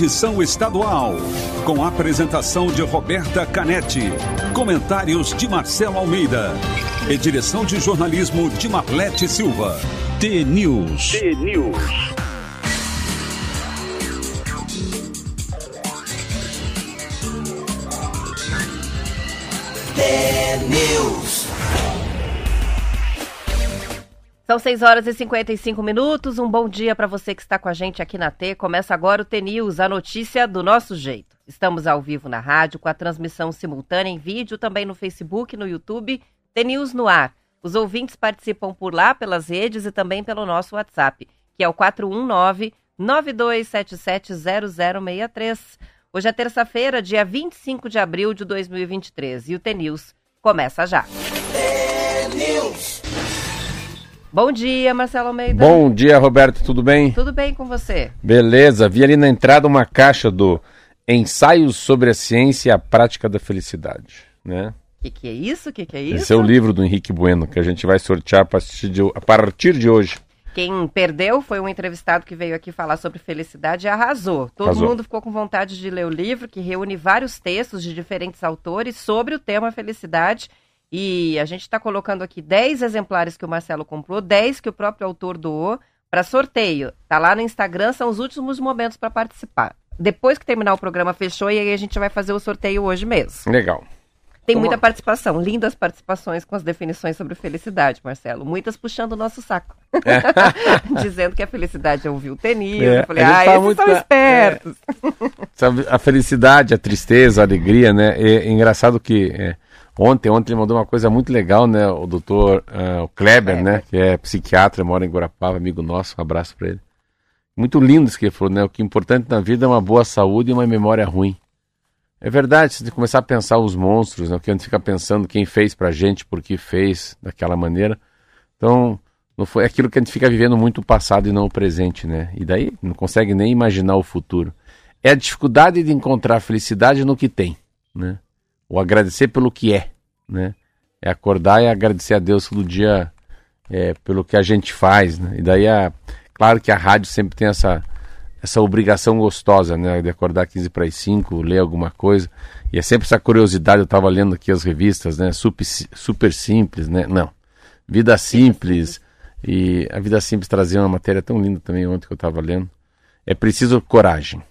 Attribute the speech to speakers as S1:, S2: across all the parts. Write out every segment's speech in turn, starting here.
S1: edição estadual. Com apresentação de Roberta Canetti. Comentários de Marcelo Almeida. E direção de jornalismo de Marlete Silva. T-News. T-News.
S2: T-News. São 6 horas e 55 minutos. Um bom dia para você que está com a gente aqui na T. Começa agora o T-News, a notícia do nosso jeito. Estamos ao vivo na rádio, com a transmissão simultânea em vídeo, também no Facebook, no YouTube, T-News no ar. Os ouvintes participam por lá, pelas redes e também pelo nosso WhatsApp, que é o 419 92770063. Hoje é terça-feira, dia 25 de abril de 2023 e o T-News começa já. Bom dia, Marcelo Almeida.
S3: Bom dia, Roberto, tudo bem?
S2: Tudo bem com você?
S3: Beleza, vi ali na entrada uma caixa do Ensaios sobre a Ciência e a Prática da Felicidade, né?
S2: O que, que, é isso? O que, que, é isso?
S3: Esse é o livro do Henrique Bueno, que a gente vai sortear a partir de, a partir de hoje.
S2: Quem perdeu foi um entrevistado que veio aqui falar sobre felicidade e arrasou. Todo arrasou. mundo ficou com vontade de ler o livro, que reúne vários textos de diferentes autores sobre o tema felicidade. E a gente está colocando aqui 10 exemplares que o Marcelo comprou, 10 que o próprio autor doou para sorteio. Tá lá no Instagram, são os últimos momentos para participar. Depois que terminar o programa, fechou e aí a gente vai fazer o sorteio hoje mesmo.
S3: Legal.
S2: Tem muita participação, lindas participações com as definições sobre felicidade, Marcelo. Muitas puxando o nosso saco. É. Dizendo que a felicidade é ouvir o tenis. É, eu falei, ah, tá esses muito... são espertos.
S3: É. A felicidade, a tristeza, a alegria, né? É, é engraçado que é, ontem, ontem ele mandou uma coisa muito legal, né? O doutor uh, o Kleber, né? Que é psiquiatra, mora em Guarapava, amigo nosso, um abraço para ele. Muito lindo isso que ele falou, né? O que é importante na vida é uma boa saúde e uma memória ruim. É verdade, se começar a pensar os monstros, né, que a gente fica pensando quem fez pra gente, por que fez daquela maneira. Então, não foi aquilo que a gente fica vivendo muito o passado e não o presente, né? E daí não consegue nem imaginar o futuro. É a dificuldade de encontrar felicidade no que tem, né? Ou agradecer pelo que é, né? É acordar e agradecer a Deus todo dia é, pelo que a gente faz, né? E daí, é claro que a rádio sempre tem essa essa obrigação gostosa, né? De acordar 15 para as 5, ler alguma coisa. E é sempre essa curiosidade, eu estava lendo aqui as revistas, né? Super, super simples, né? Não. Vida Simples. E a Vida Simples trazia uma matéria tão linda também ontem que eu estava lendo. É preciso coragem.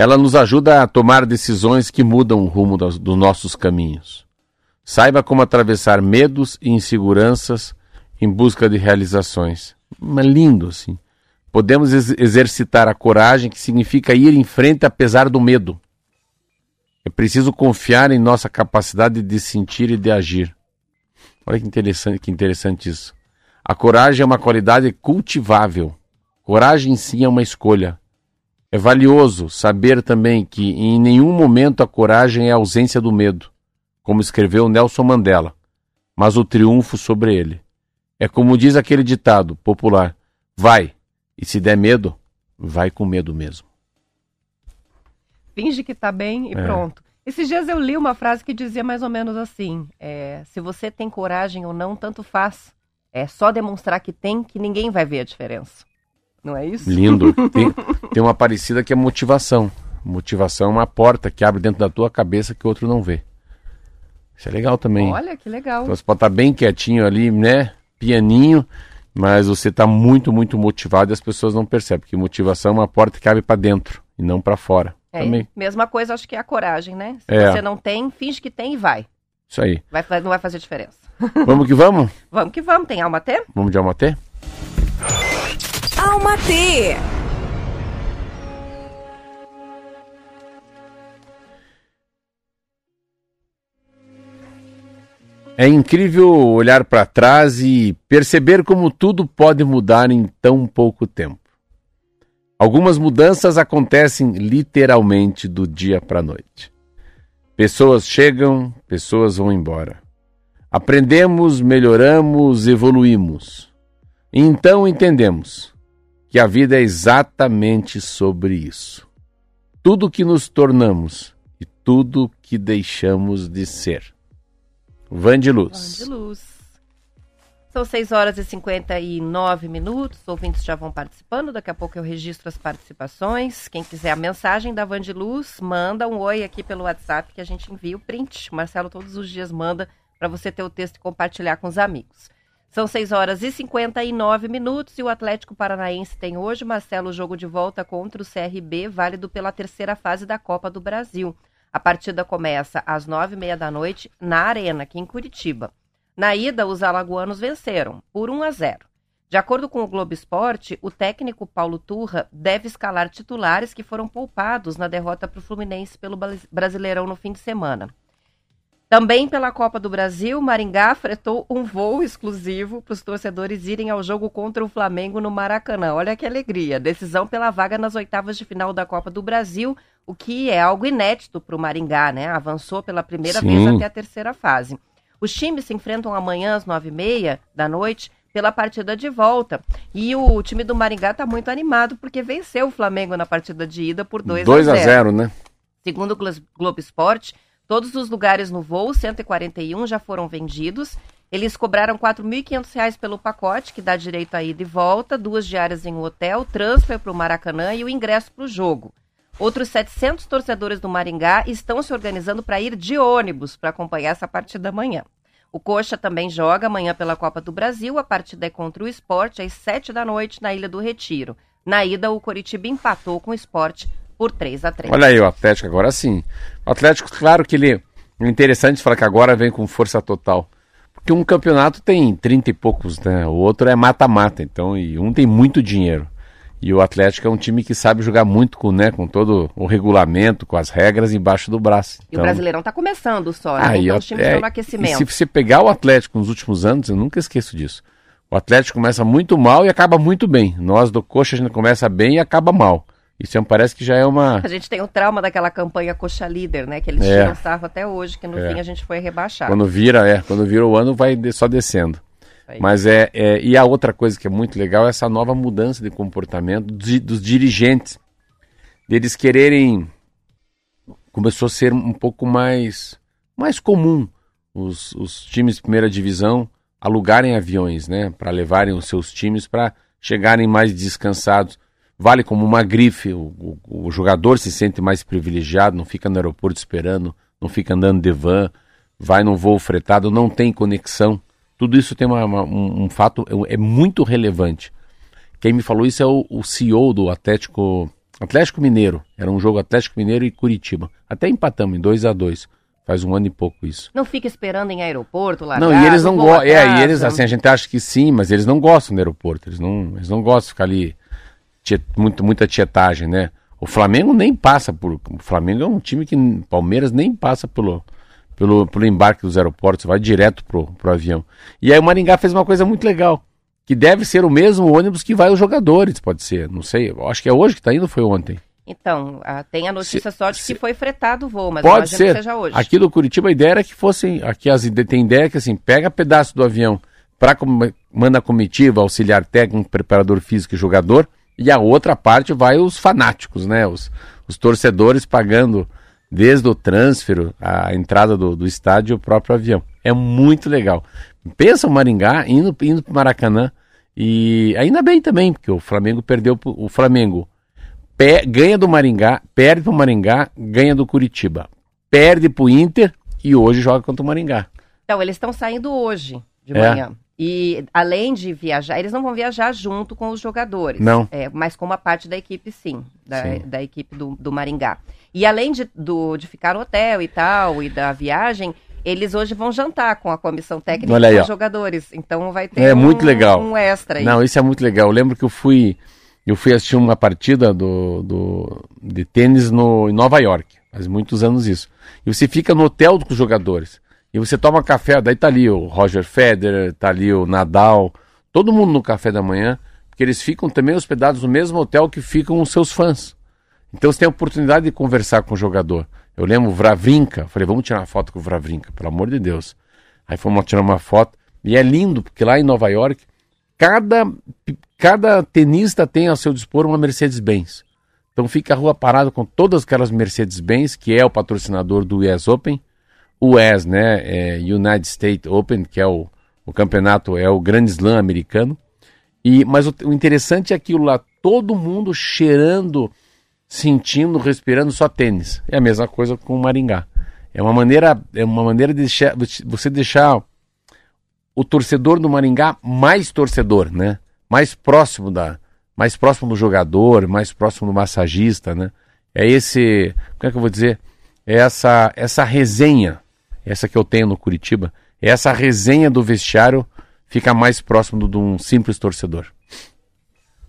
S3: Ela nos ajuda a tomar decisões que mudam o rumo dos, dos nossos caminhos. Saiba como atravessar medos e inseguranças em busca de realizações. Mas lindo, assim. Podemos ex exercitar a coragem, que significa ir em frente apesar do medo. É preciso confiar em nossa capacidade de sentir e de agir. Olha que interessante, que interessante isso. A coragem é uma qualidade cultivável. Coragem sim é uma escolha. É valioso saber também que em nenhum momento a coragem é a ausência do medo, como escreveu Nelson Mandela, mas o triunfo sobre ele. É como diz aquele ditado popular: vai, e se der medo, vai com medo mesmo.
S2: Finge que tá bem e é. pronto. Esses dias eu li uma frase que dizia mais ou menos assim: é, se você tem coragem ou não, tanto faz. É só demonstrar que tem que ninguém vai ver a diferença. Não é isso?
S3: Lindo. Tem, tem uma parecida que é motivação. Motivação é uma porta que abre dentro da tua cabeça que o outro não vê. Isso é legal também.
S2: Olha, que legal.
S3: Então você pode estar bem quietinho ali, né? Pianinho, mas você está muito, muito motivado e as pessoas não percebem que motivação é uma porta que abre para dentro e não para fora.
S2: É, Também. mesma coisa, acho que é a coragem, né? Se é. você não tem, finge que tem e vai.
S3: Isso aí.
S2: Vai, não vai fazer diferença.
S3: Vamos que vamos?
S2: vamos que vamos. Tem alma T?
S3: Vamos de alma T?
S2: Alma T!
S3: É incrível olhar para trás e perceber como tudo pode mudar em tão pouco tempo. Algumas mudanças acontecem literalmente do dia para a noite. Pessoas chegam, pessoas vão embora. Aprendemos, melhoramos, evoluímos. E então entendemos que a vida é exatamente sobre isso. Tudo que nos tornamos e tudo que deixamos de ser. Van de Luz.
S2: Van de Luz. São 6 horas e 59 minutos. Os ouvintes já vão participando. Daqui a pouco eu registro as participações. Quem quiser a mensagem da Van de Luz, manda um oi aqui pelo WhatsApp que a gente envia o print. Marcelo todos os dias manda para você ter o texto e compartilhar com os amigos. São 6 horas e 59 minutos e o Atlético Paranaense tem hoje, Marcelo, jogo de volta contra o CRB, válido pela terceira fase da Copa do Brasil. A partida começa às nove e meia da noite na Arena, aqui em Curitiba. Na ida, os alagoanos venceram por 1 a 0. De acordo com o Globo Esporte, o técnico Paulo Turra deve escalar titulares que foram poupados na derrota para o Fluminense pelo Brasileirão no fim de semana. Também pela Copa do Brasil, Maringá fretou um voo exclusivo para os torcedores irem ao jogo contra o Flamengo no Maracanã. Olha que alegria! Decisão pela vaga nas oitavas de final da Copa do Brasil, o que é algo inédito para o Maringá, né? Avançou pela primeira Sim. vez até a terceira fase. Os times se enfrentam amanhã às nove e meia da noite pela partida de volta. E o time do Maringá está muito animado porque venceu o Flamengo na partida de ida por 2 a 0. 2 a 0, né? Segundo o Globo Esporte, todos os lugares no voo, 141, já foram vendidos. Eles cobraram R$ 4.500 pelo pacote, que dá direito a ida e volta, duas diárias em um hotel, transfer para o Maracanã e o ingresso para o jogo. Outros 700 torcedores do Maringá estão se organizando para ir de ônibus para acompanhar essa partida amanhã. O Coxa também joga amanhã pela Copa do Brasil. A partida é contra o Esporte às 7 da noite na Ilha do Retiro. Na ida, o Coritiba empatou com o Esporte por 3 a 3
S3: Olha aí o Atlético agora sim. O Atlético, claro que ele. É interessante falar que agora vem com força total. Porque um campeonato tem 30 e poucos, né? O outro é mata-mata, então, e um tem muito dinheiro. E o Atlético é um time que sabe jogar muito com, né, com todo o regulamento, com as regras embaixo do braço.
S2: Então, e o então, Brasileirão está começando só, né? Aí, então os times é, estão no aquecimento.
S3: se você pegar o Atlético nos últimos anos, eu nunca esqueço disso. O Atlético começa muito mal e acaba muito bem. Nós do Coxa a gente começa bem e acaba mal. Isso é parece que já é uma.
S2: A gente tem o trauma daquela campanha Coxa Líder, né? Que eles é. tiram sarro até hoje, que no é. fim a gente foi rebaixado.
S3: Quando vira, é. Quando vira o ano, vai só descendo. Mas é, é, E a outra coisa que é muito legal é essa nova mudança de comportamento de, dos dirigentes. Deles quererem. Começou a ser um pouco mais, mais comum os, os times de primeira divisão alugarem aviões, né? Para levarem os seus times para chegarem mais descansados. Vale como uma grife, o, o, o, jogador se sente mais privilegiado, não fica no aeroporto esperando, não fica andando de van, vai num voo fretado, não tem conexão. Tudo isso tem uma, uma, um, um, fato, é, é, muito relevante. Quem me falou isso é o, o, CEO do Atlético, Atlético Mineiro. Era um jogo Atlético Mineiro e Curitiba. Até empatamos em 2 a 2 Faz um ano e pouco isso.
S2: Não fica esperando em aeroporto lá.
S3: Não, e eles não gostam. É, e eles, assim, a gente acha que sim, mas eles não gostam do aeroporto. Eles não, eles não gostam de ficar ali. Muito, muita tietagem, né? O Flamengo nem passa por. O Flamengo é um time que. Palmeiras nem passa pelo, pelo, pelo embarque dos aeroportos, vai direto pro, pro avião. E aí o Maringá fez uma coisa muito legal, que deve ser o mesmo ônibus que vai os jogadores, pode ser, não sei, acho que é hoje que está indo, foi ontem.
S2: Então, tem a notícia se, só de se, que foi fretado o voo, mas
S3: pode ser. seja hoje. Aqui do Curitiba a ideia era que fossem, aqui as tem ideia que assim, pega pedaço do avião para manda a comitiva, auxiliar técnico, preparador físico e jogador, e a outra parte vai os fanáticos, né, os, os torcedores pagando desde o transfer, a entrada do, do estádio e o próprio avião. É muito legal. Pensa o Maringá indo, indo para o Maracanã e ainda bem também, porque o Flamengo perdeu, o Flamengo pe, ganha do Maringá, perde para o Maringá, ganha do Curitiba. Perde para o Inter e hoje joga contra o Maringá.
S2: Então, eles estão saindo hoje de é. manhã. E além de viajar, eles não vão viajar junto com os jogadores.
S3: Não.
S2: É, mas com uma parte da equipe, sim. Da, sim. da equipe do, do Maringá. E além de, do, de ficar no hotel e tal, e da viagem, eles hoje vão jantar com a comissão técnica
S3: Olha aí,
S2: com os jogadores. Então vai ter
S3: é um, muito legal.
S2: um extra aí.
S3: Não, isso é muito legal. Eu lembro que eu fui, eu fui assistir uma partida do, do, de tênis no, em Nova York. Faz muitos anos isso. E você fica no hotel com os jogadores. E você toma café, daí tá ali o Roger Federer, tá ali o Nadal, todo mundo no café da manhã, porque eles ficam também hospedados no mesmo hotel que ficam os seus fãs. Então você tem a oportunidade de conversar com o jogador. Eu lembro o Vravrinka, falei, vamos tirar uma foto com o Vravrinka, pelo amor de Deus. Aí fomos tirar uma foto, e é lindo, porque lá em Nova York, cada, cada tenista tem ao seu dispor uma Mercedes-Benz. Então fica a rua parada com todas aquelas Mercedes-Benz, que é o patrocinador do US Open, US, né, é United States Open, que é o, o campeonato é o Grand Slam americano. E, mas o, o interessante é aquilo lá, todo mundo cheirando, sentindo, respirando só tênis. É a mesma coisa com o Maringá. É uma maneira, é uma maneira de deixar, você deixar o torcedor do Maringá mais torcedor, né? Mais próximo da, mais próximo do jogador, mais próximo do massagista, né? É esse, como é que eu vou dizer? É essa essa resenha, essa que eu tenho no Curitiba, essa resenha do vestiário fica mais próximo de um simples torcedor.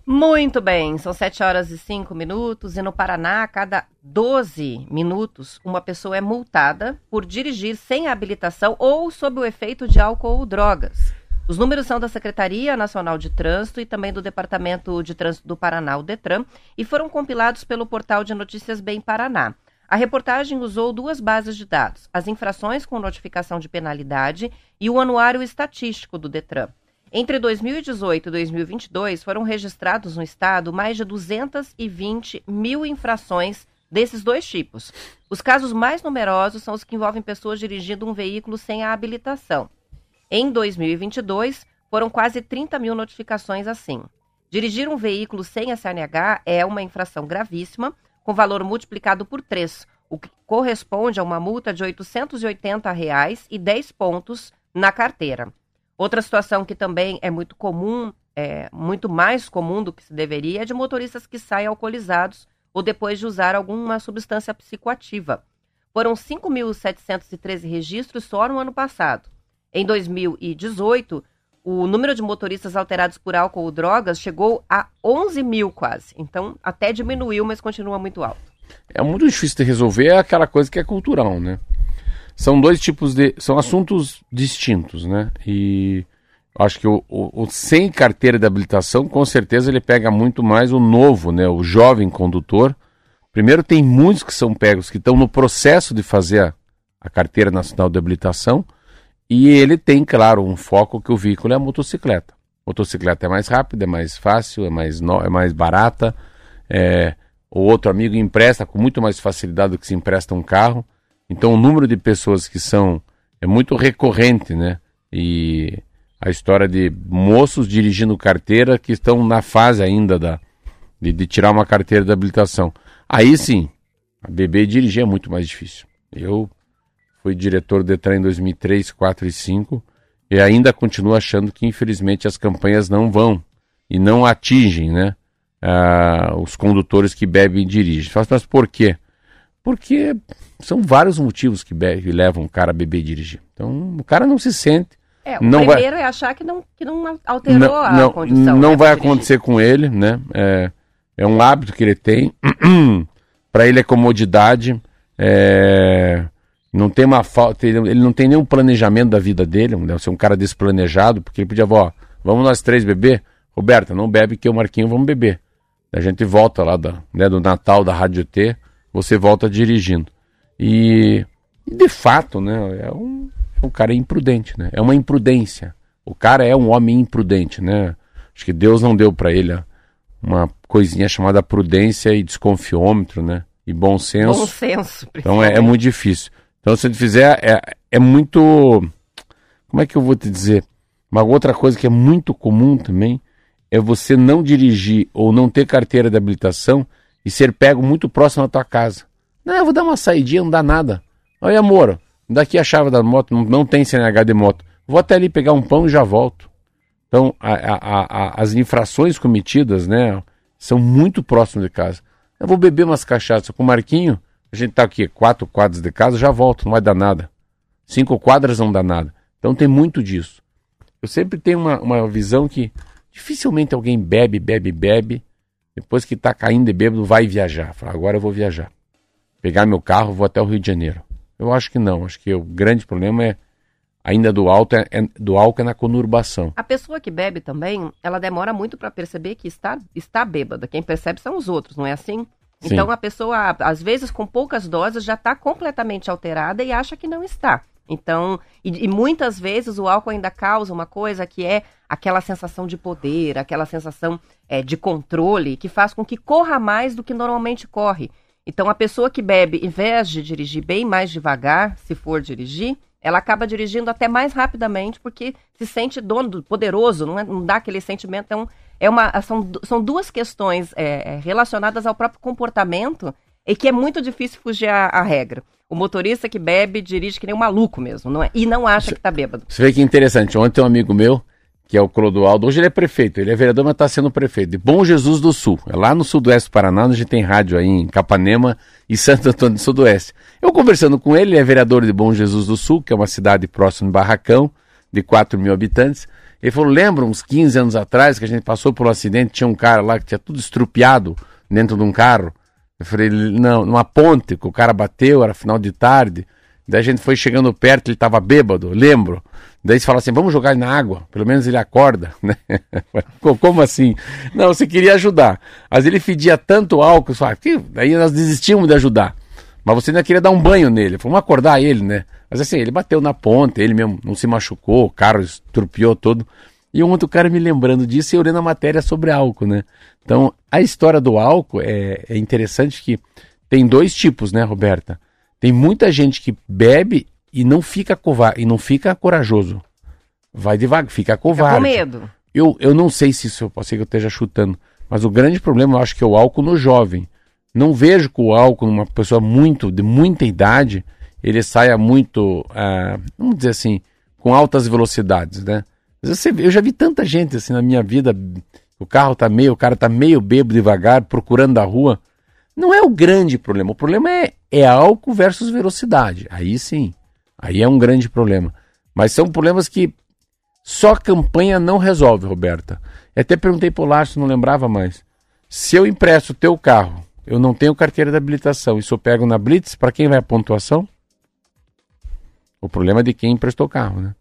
S2: Muito bem, são 7 horas e 5 minutos e no Paraná, a cada 12 minutos, uma pessoa é multada por dirigir sem habilitação ou sob o efeito de álcool ou drogas. Os números são da Secretaria Nacional de Trânsito e também do Departamento de Trânsito do Paraná, o DETRAN, e foram compilados pelo portal de notícias Bem Paraná. A reportagem usou duas bases de dados: as infrações com notificação de penalidade e o anuário estatístico do DETRAN. Entre 2018 e 2022, foram registrados no estado mais de 220 mil infrações desses dois tipos. Os casos mais numerosos são os que envolvem pessoas dirigindo um veículo sem a habilitação. Em 2022, foram quase 30 mil notificações assim. Dirigir um veículo sem a CNH é uma infração gravíssima, com valor multiplicado por 3, o que corresponde a uma multa de 880 reais e 10 pontos na carteira. Outra situação que também é muito comum, é muito mais comum do que se deveria, é de motoristas que saem alcoolizados ou depois de usar alguma substância psicoativa. Foram 5.713 registros só no ano passado. Em 2018, o número de motoristas alterados por álcool ou drogas chegou a 11 mil quase. Então, até diminuiu, mas continua muito alto.
S3: É muito difícil de resolver, é aquela coisa que é cultural, né? São dois tipos de. São assuntos distintos, né? E acho que o, o, o, sem carteira de habilitação, com certeza, ele pega muito mais o novo, né? O jovem condutor. Primeiro, tem muitos que são pegos que estão no processo de fazer a, a carteira nacional de habilitação. E ele tem, claro, um foco que o veículo é a motocicleta. Motocicleta é mais rápida, é mais fácil, é mais, no, é mais barata. É, o outro amigo empresta com muito mais facilidade do que se empresta um carro. Então o número de pessoas que são é muito recorrente, né? E a história de moços dirigindo carteira que estão na fase ainda da, de, de tirar uma carteira de habilitação. Aí sim, a bebê dirigir é muito mais difícil. Eu fui diretor do Detran em 2003, 4 e 5 e ainda continuo achando que infelizmente as campanhas não vão e não atingem, né? Os condutores que bebem e dirigem. Mas por quê? Porque são vários motivos que, bebe, levam o cara a beber e dirigir. Então, o cara não se sente.
S2: É, o não primeiro vai... é achar que não, que não alterou não, a
S3: não,
S2: condição.
S3: Não né, vai acontecer com ele, né? É, é um hábito que ele tem. Para ele é comodidade. É, não tem uma falta. Ele não tem nenhum planejamento da vida dele. Deve ser um cara despranejado, porque ele podia, ó, vamos nós três beber? Roberta, não bebe que o Marquinho vamos beber. A gente volta lá da, né, do Natal da Rádio T você volta dirigindo. E, e de fato, né, é um, é um cara imprudente, né? É uma imprudência. O cara é um homem imprudente, né? Acho que Deus não deu para ele uma coisinha chamada prudência e desconfiômetro, né? E bom senso.
S2: Bom senso.
S3: Então é, é, muito difícil. Então se ele fizer, é, é muito... Como é que eu vou te dizer? Uma outra coisa que é muito comum também é você não dirigir ou não ter carteira de habilitação e ser pego muito próximo da tua casa. Não, eu vou dar uma saidinha, não dá nada. Olha, amor, daqui a chave da moto, não, não tem CNH de moto. Vou até ali pegar um pão e já volto. Então, a, a, a, as infrações cometidas, né, são muito próximas de casa. Eu vou beber umas cachaças com o Marquinho, a gente tá aqui, quatro quadras de casa, já volto, não vai dar nada. Cinco quadras não dá nada. Então tem muito disso. Eu sempre tenho uma, uma visão que dificilmente alguém bebe, bebe, bebe depois que está caindo de bêbado, vai viajar. Fala, agora eu vou viajar. Pegar meu carro, vou até o Rio de Janeiro. Eu acho que não. Acho que o grande problema é ainda do álcool é, é, do álcool é na conurbação.
S2: A pessoa que bebe também, ela demora muito para perceber que está, está bêbada. Quem percebe são os outros, não é assim? Então a pessoa, às vezes, com poucas doses, já está completamente alterada e acha que não está. Então, e, e, muitas vezes o álcool ainda causa uma coisa que é aquela sensação de poder, aquela sensação é, de controle, que faz com que corra mais do que normalmente corre. Então, a pessoa que bebe, em vez de dirigir bem mais devagar, se for dirigir, ela acaba dirigindo até mais rapidamente porque se sente dono, poderoso, não, é, não dá aquele sentimento. É uma, são, são duas questões é, é, relacionadas ao próprio comportamento e que é muito difícil fugir à, regra. O motorista que bebe dirige que nem um maluco mesmo, não é? E não acha que está bêbado.
S3: Você vê que interessante. Ontem um amigo meu, que é o Clodoaldo, hoje ele é prefeito, ele é vereador, mas está sendo prefeito, de Bom Jesus do Sul. É lá no sudoeste do Paraná, onde a gente tem rádio aí em Capanema e Santo Antônio do Sudoeste. Eu conversando com ele, ele é vereador de Bom Jesus do Sul, que é uma cidade próxima de Barracão, de 4 mil habitantes. Ele falou: lembra uns 15 anos atrás que a gente passou por um acidente, tinha um cara lá que tinha tudo estrupiado dentro de um carro. Eu falei: não, numa ponte que o cara bateu, era final de tarde. Daí a gente foi chegando perto, ele estava bêbado, lembro. Daí você fala assim: vamos jogar ele na água, pelo menos ele acorda, né? Como assim? Não, você queria ajudar. Mas ele fedia tanto álcool, só que daí nós desistimos de ajudar. Mas você ainda queria dar um banho nele. Vamos acordar ele, né? Mas assim, ele bateu na ponta, ele mesmo não se machucou, o carro estrupiou todo. E um outro cara me lembrando disso e eu lendo a matéria sobre álcool, né? Então, a história do álcool é, é interessante que tem dois tipos, né, Roberta? Tem muita gente que bebe e não fica covarde, e não fica corajoso. Vai devagar, fica covarde. Fica
S2: com medo.
S3: Eu, eu não sei se isso pode ser que eu esteja chutando, mas o grande problema eu acho que é o álcool no jovem. Não vejo que o álcool numa pessoa muito de muita idade ele saia muito, ah, vamos dizer assim, com altas velocidades, né? Eu já vi tanta gente assim na minha vida, o carro tá meio, o cara tá meio bebo devagar, procurando a rua. Não é o grande problema. O problema é, é álcool versus velocidade. Aí sim, aí é um grande problema. Mas são problemas que só campanha não resolve, Roberta. Até perguntei pro Lárcio, não lembrava mais. Se eu empresto o teu carro eu não tenho carteira de habilitação. Isso eu pego na Blitz, para quem vai a pontuação? O problema é de quem emprestou o carro, né?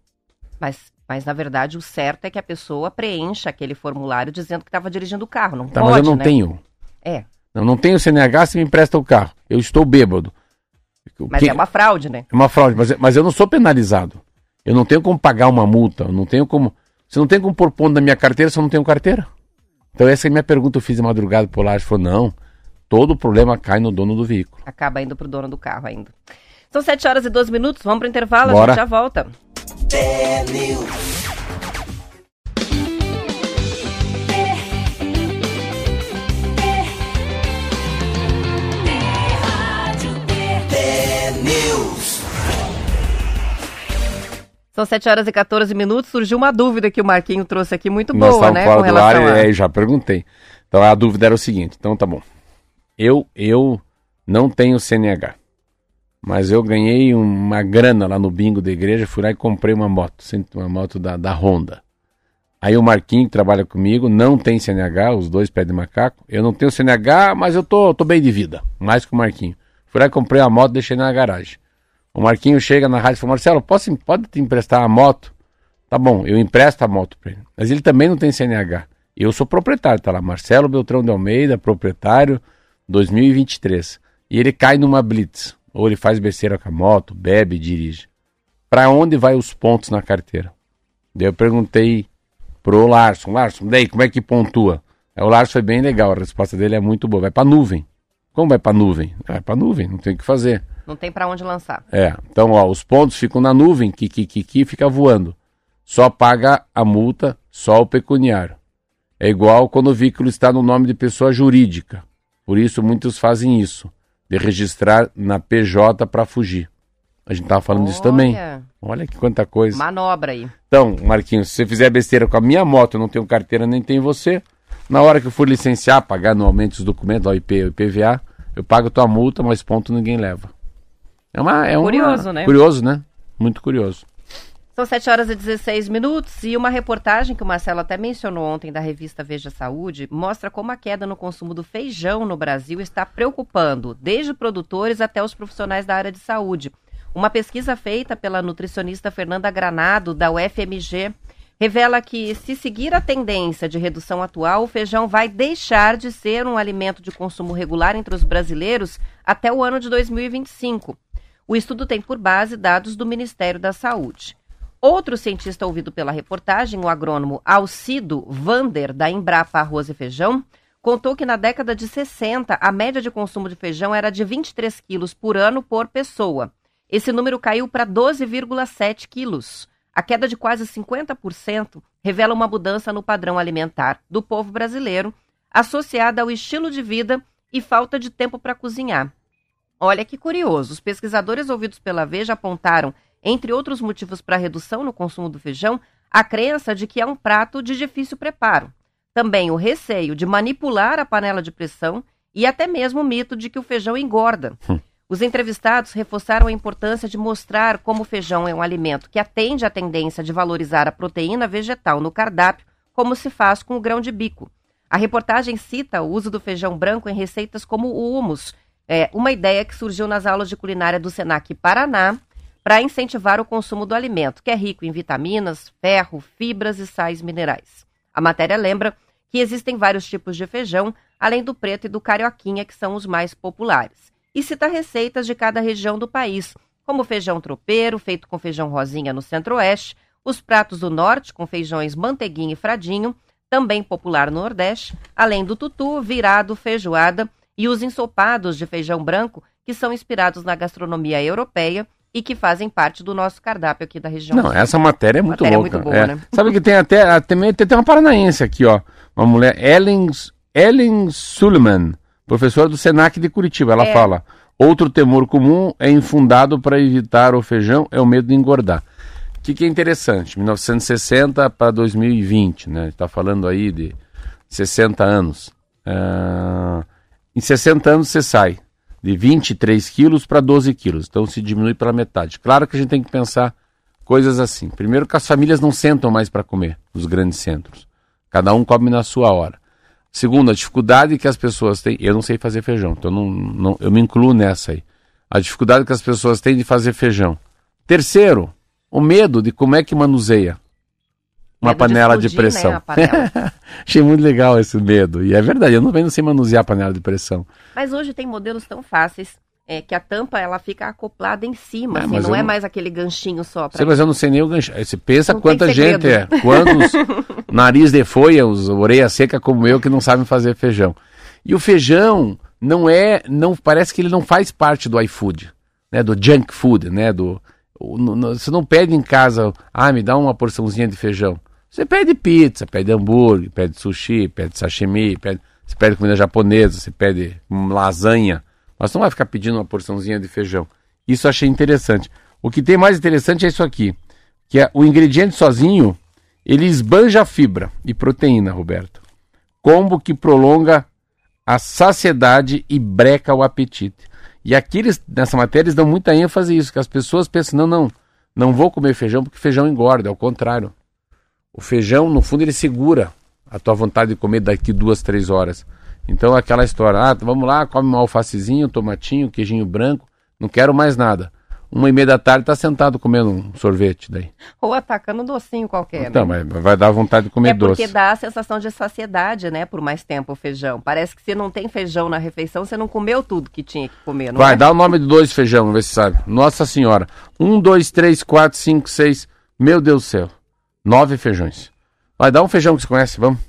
S2: Mas, mas na verdade o certo é que a pessoa preencha aquele formulário dizendo que estava dirigindo o carro. Não tá, pode,
S3: mas eu não
S2: né?
S3: tenho.
S2: É.
S3: Não, não tenho CNH se me empresta o carro. Eu estou bêbado.
S2: Mas que... é uma fraude, né?
S3: É uma fraude, mas, mas eu não sou penalizado. Eu não tenho como pagar uma multa. Eu não tenho como. Você não tem como pôr ponto na minha carteira se eu não tenho carteira? Então essa é a minha pergunta. Eu fiz de madrugada por lá. Ele falou: não, todo o problema cai no dono do veículo.
S2: Acaba indo para o dono do carro ainda. São 7 horas e 12 minutos, vamos para o intervalo, Bora. a gente já volta. São 7 horas e 14 minutos. Surgiu uma dúvida que o Marquinho trouxe aqui, muito boa, né?
S3: Com relação ar, a... é, já perguntei. Então a dúvida era o seguinte: então tá bom. Eu, eu não tenho CNH, mas eu ganhei uma grana lá no bingo da igreja, fui lá e comprei uma moto, uma moto da, da Honda. Aí o Marquinho, que trabalha comigo, não tem CNH, os dois pés de macaco. Eu não tenho CNH, mas eu tô, tô bem de vida, mais que o Marquinho. Fui lá e comprei a moto, deixei na garagem. O Marquinho chega na rádio e fala, Marcelo, posso, pode te emprestar a moto? Tá bom, eu empresto a moto para ele. Mas ele também não tem CNH. Eu sou proprietário, tá lá, Marcelo Beltrão de Almeida, proprietário, 2023. E ele cai numa blitz. Ou ele faz besteira com a moto, bebe, dirige. Para onde vai os pontos na carteira? Daí eu perguntei pro Larson, Larson, daí como é que pontua? Aí o Larson foi bem legal, a resposta dele é muito boa. Vai para nuvem. Como vai para nuvem? Vai para nuvem, não tem o que fazer.
S2: Não tem para onde lançar.
S3: É, então ó, os pontos ficam na nuvem, que que que, que fica voando. Só paga a multa, só o pecuniário. É igual quando o veículo está no nome de pessoa jurídica. Por isso muitos fazem isso, de registrar na PJ para fugir. A gente estava falando Olha. disso também. Olha que quanta coisa.
S2: Manobra aí.
S3: Então, Marquinhos, se você fizer besteira com a minha moto, eu não tenho carteira nem tem você. Na hora que eu for licenciar, pagar anualmente os documentos, o IP, IPVA, eu pago tua multa, mas ponto ninguém leva. É uma é
S2: curioso, uma, né?
S3: Curioso, né? Muito curioso.
S2: São 7 horas e 16 minutos e uma reportagem que o Marcelo até mencionou ontem da revista Veja Saúde mostra como a queda no consumo do feijão no Brasil está preocupando desde produtores até os profissionais da área de saúde. Uma pesquisa feita pela nutricionista Fernanda Granado, da UFMG, revela que, se seguir a tendência de redução atual, o feijão vai deixar de ser um alimento de consumo regular entre os brasileiros até o ano de 2025. O estudo tem por base dados do Ministério da Saúde. Outro cientista ouvido pela reportagem, o agrônomo Alcido Vander, da Embrapa Arroz e Feijão, contou que na década de 60 a média de consumo de feijão era de 23 quilos por ano por pessoa. esse número caiu para 12,7 quilos. A queda de quase 50% revela uma mudança no padrão alimentar do povo brasileiro, associada ao estilo de vida e falta de tempo para cozinhar. Olha que curioso, os pesquisadores ouvidos pela Veja apontaram, entre outros motivos para a redução no consumo do feijão, a crença de que é um prato de difícil preparo. Também o receio de manipular a panela de pressão e até mesmo o mito de que o feijão engorda. Hum. Os entrevistados reforçaram a importância de mostrar como o feijão é um alimento que atende à tendência de valorizar a proteína vegetal no cardápio, como se faz com o grão de bico. A reportagem cita o uso do feijão branco em receitas como o humus, é, uma ideia que surgiu nas aulas de culinária do Senac Paraná para incentivar o consumo do alimento, que é rico em vitaminas, ferro, fibras e sais minerais. A matéria lembra que existem vários tipos de feijão, além do preto e do carioquinha, que são os mais populares e cita receitas de cada região do país, como feijão tropeiro, feito com feijão rosinha no centro-oeste, os pratos do norte, com feijões manteiguinha e fradinho, também popular no Nordeste, além do tutu, virado, feijoada e os ensopados de feijão branco, que são inspirados na gastronomia europeia e que fazem parte do nosso cardápio aqui da região.
S3: Não, essa matéria é muito matéria louca. É muito boa, é. né? Sabe que tem até, tem, tem uma paranaense aqui, ó, uma mulher, Ellen, Ellen Suleiman, professora do SENAC de Curitiba. Ela é. fala: outro temor comum é infundado para evitar o feijão é o medo de engordar. O que, que é interessante? 1960 para 2020, né? Está falando aí de 60 anos. Uh, em 60 anos você sai de 23 quilos para 12 quilos, então se diminui pela metade. Claro que a gente tem que pensar coisas assim. Primeiro que as famílias não sentam mais para comer nos grandes centros. Cada um come na sua hora. Segundo, a dificuldade que as pessoas têm. Eu não sei fazer feijão, então não, não, eu me incluo nessa aí. A dificuldade que as pessoas têm de fazer feijão. Terceiro, o medo de como é que manuseia uma panela de, explodir, de pressão. Né, panela. Achei muito legal esse medo. E é verdade, eu não, não sei manusear a panela de pressão.
S2: Mas hoje tem modelos tão fáceis é, que a tampa ela fica acoplada em cima, é, assim, não é não... mais aquele ganchinho só.
S3: Pra... Sei, mas eu não sei nem o ganchinho. Você pensa não quanta gente é. Quantos nariz de folha, os orelha seca como eu que não sabem fazer feijão. E o feijão não é, não parece que ele não faz parte do iFood, né, do junk food, né, do você não pede em casa, ah, me dá uma porçãozinha de feijão. Você pede pizza, pede hambúrguer, pede sushi, pede sashimi, pede, você pede comida japonesa, você pede lasanha. Mas não vai ficar pedindo uma porçãozinha de feijão. Isso eu achei interessante. O que tem mais interessante é isso aqui, que é o ingrediente sozinho, ele esbanja fibra e proteína, Roberto. Combo que prolonga a saciedade e breca o apetite. E aqui eles, nessa matéria eles dão muita ênfase a isso, que as pessoas pensam, não, não, não vou comer feijão porque feijão engorda, é o contrário. O feijão, no fundo, ele segura a tua vontade de comer daqui duas, três horas. Então aquela história, ah, vamos lá, come um alfacezinho, tomatinho, queijinho branco, não quero mais nada. Uma e meia da tarde tá sentado comendo um sorvete daí.
S2: Ou atacando um docinho qualquer.
S3: Então, né? mas vai dar vontade de comer doce.
S2: É porque dá a sensação de saciedade, né, por mais tempo o feijão. Parece que se não tem feijão na refeição, você não comeu tudo que tinha que comer,
S3: Vai, é? dá o nome de dois feijão, vamos ver se sabe. Nossa Senhora. Um, dois, três, quatro, cinco, seis. Meu Deus do céu. Nove feijões. Vai, dá um feijão que você conhece, vamos.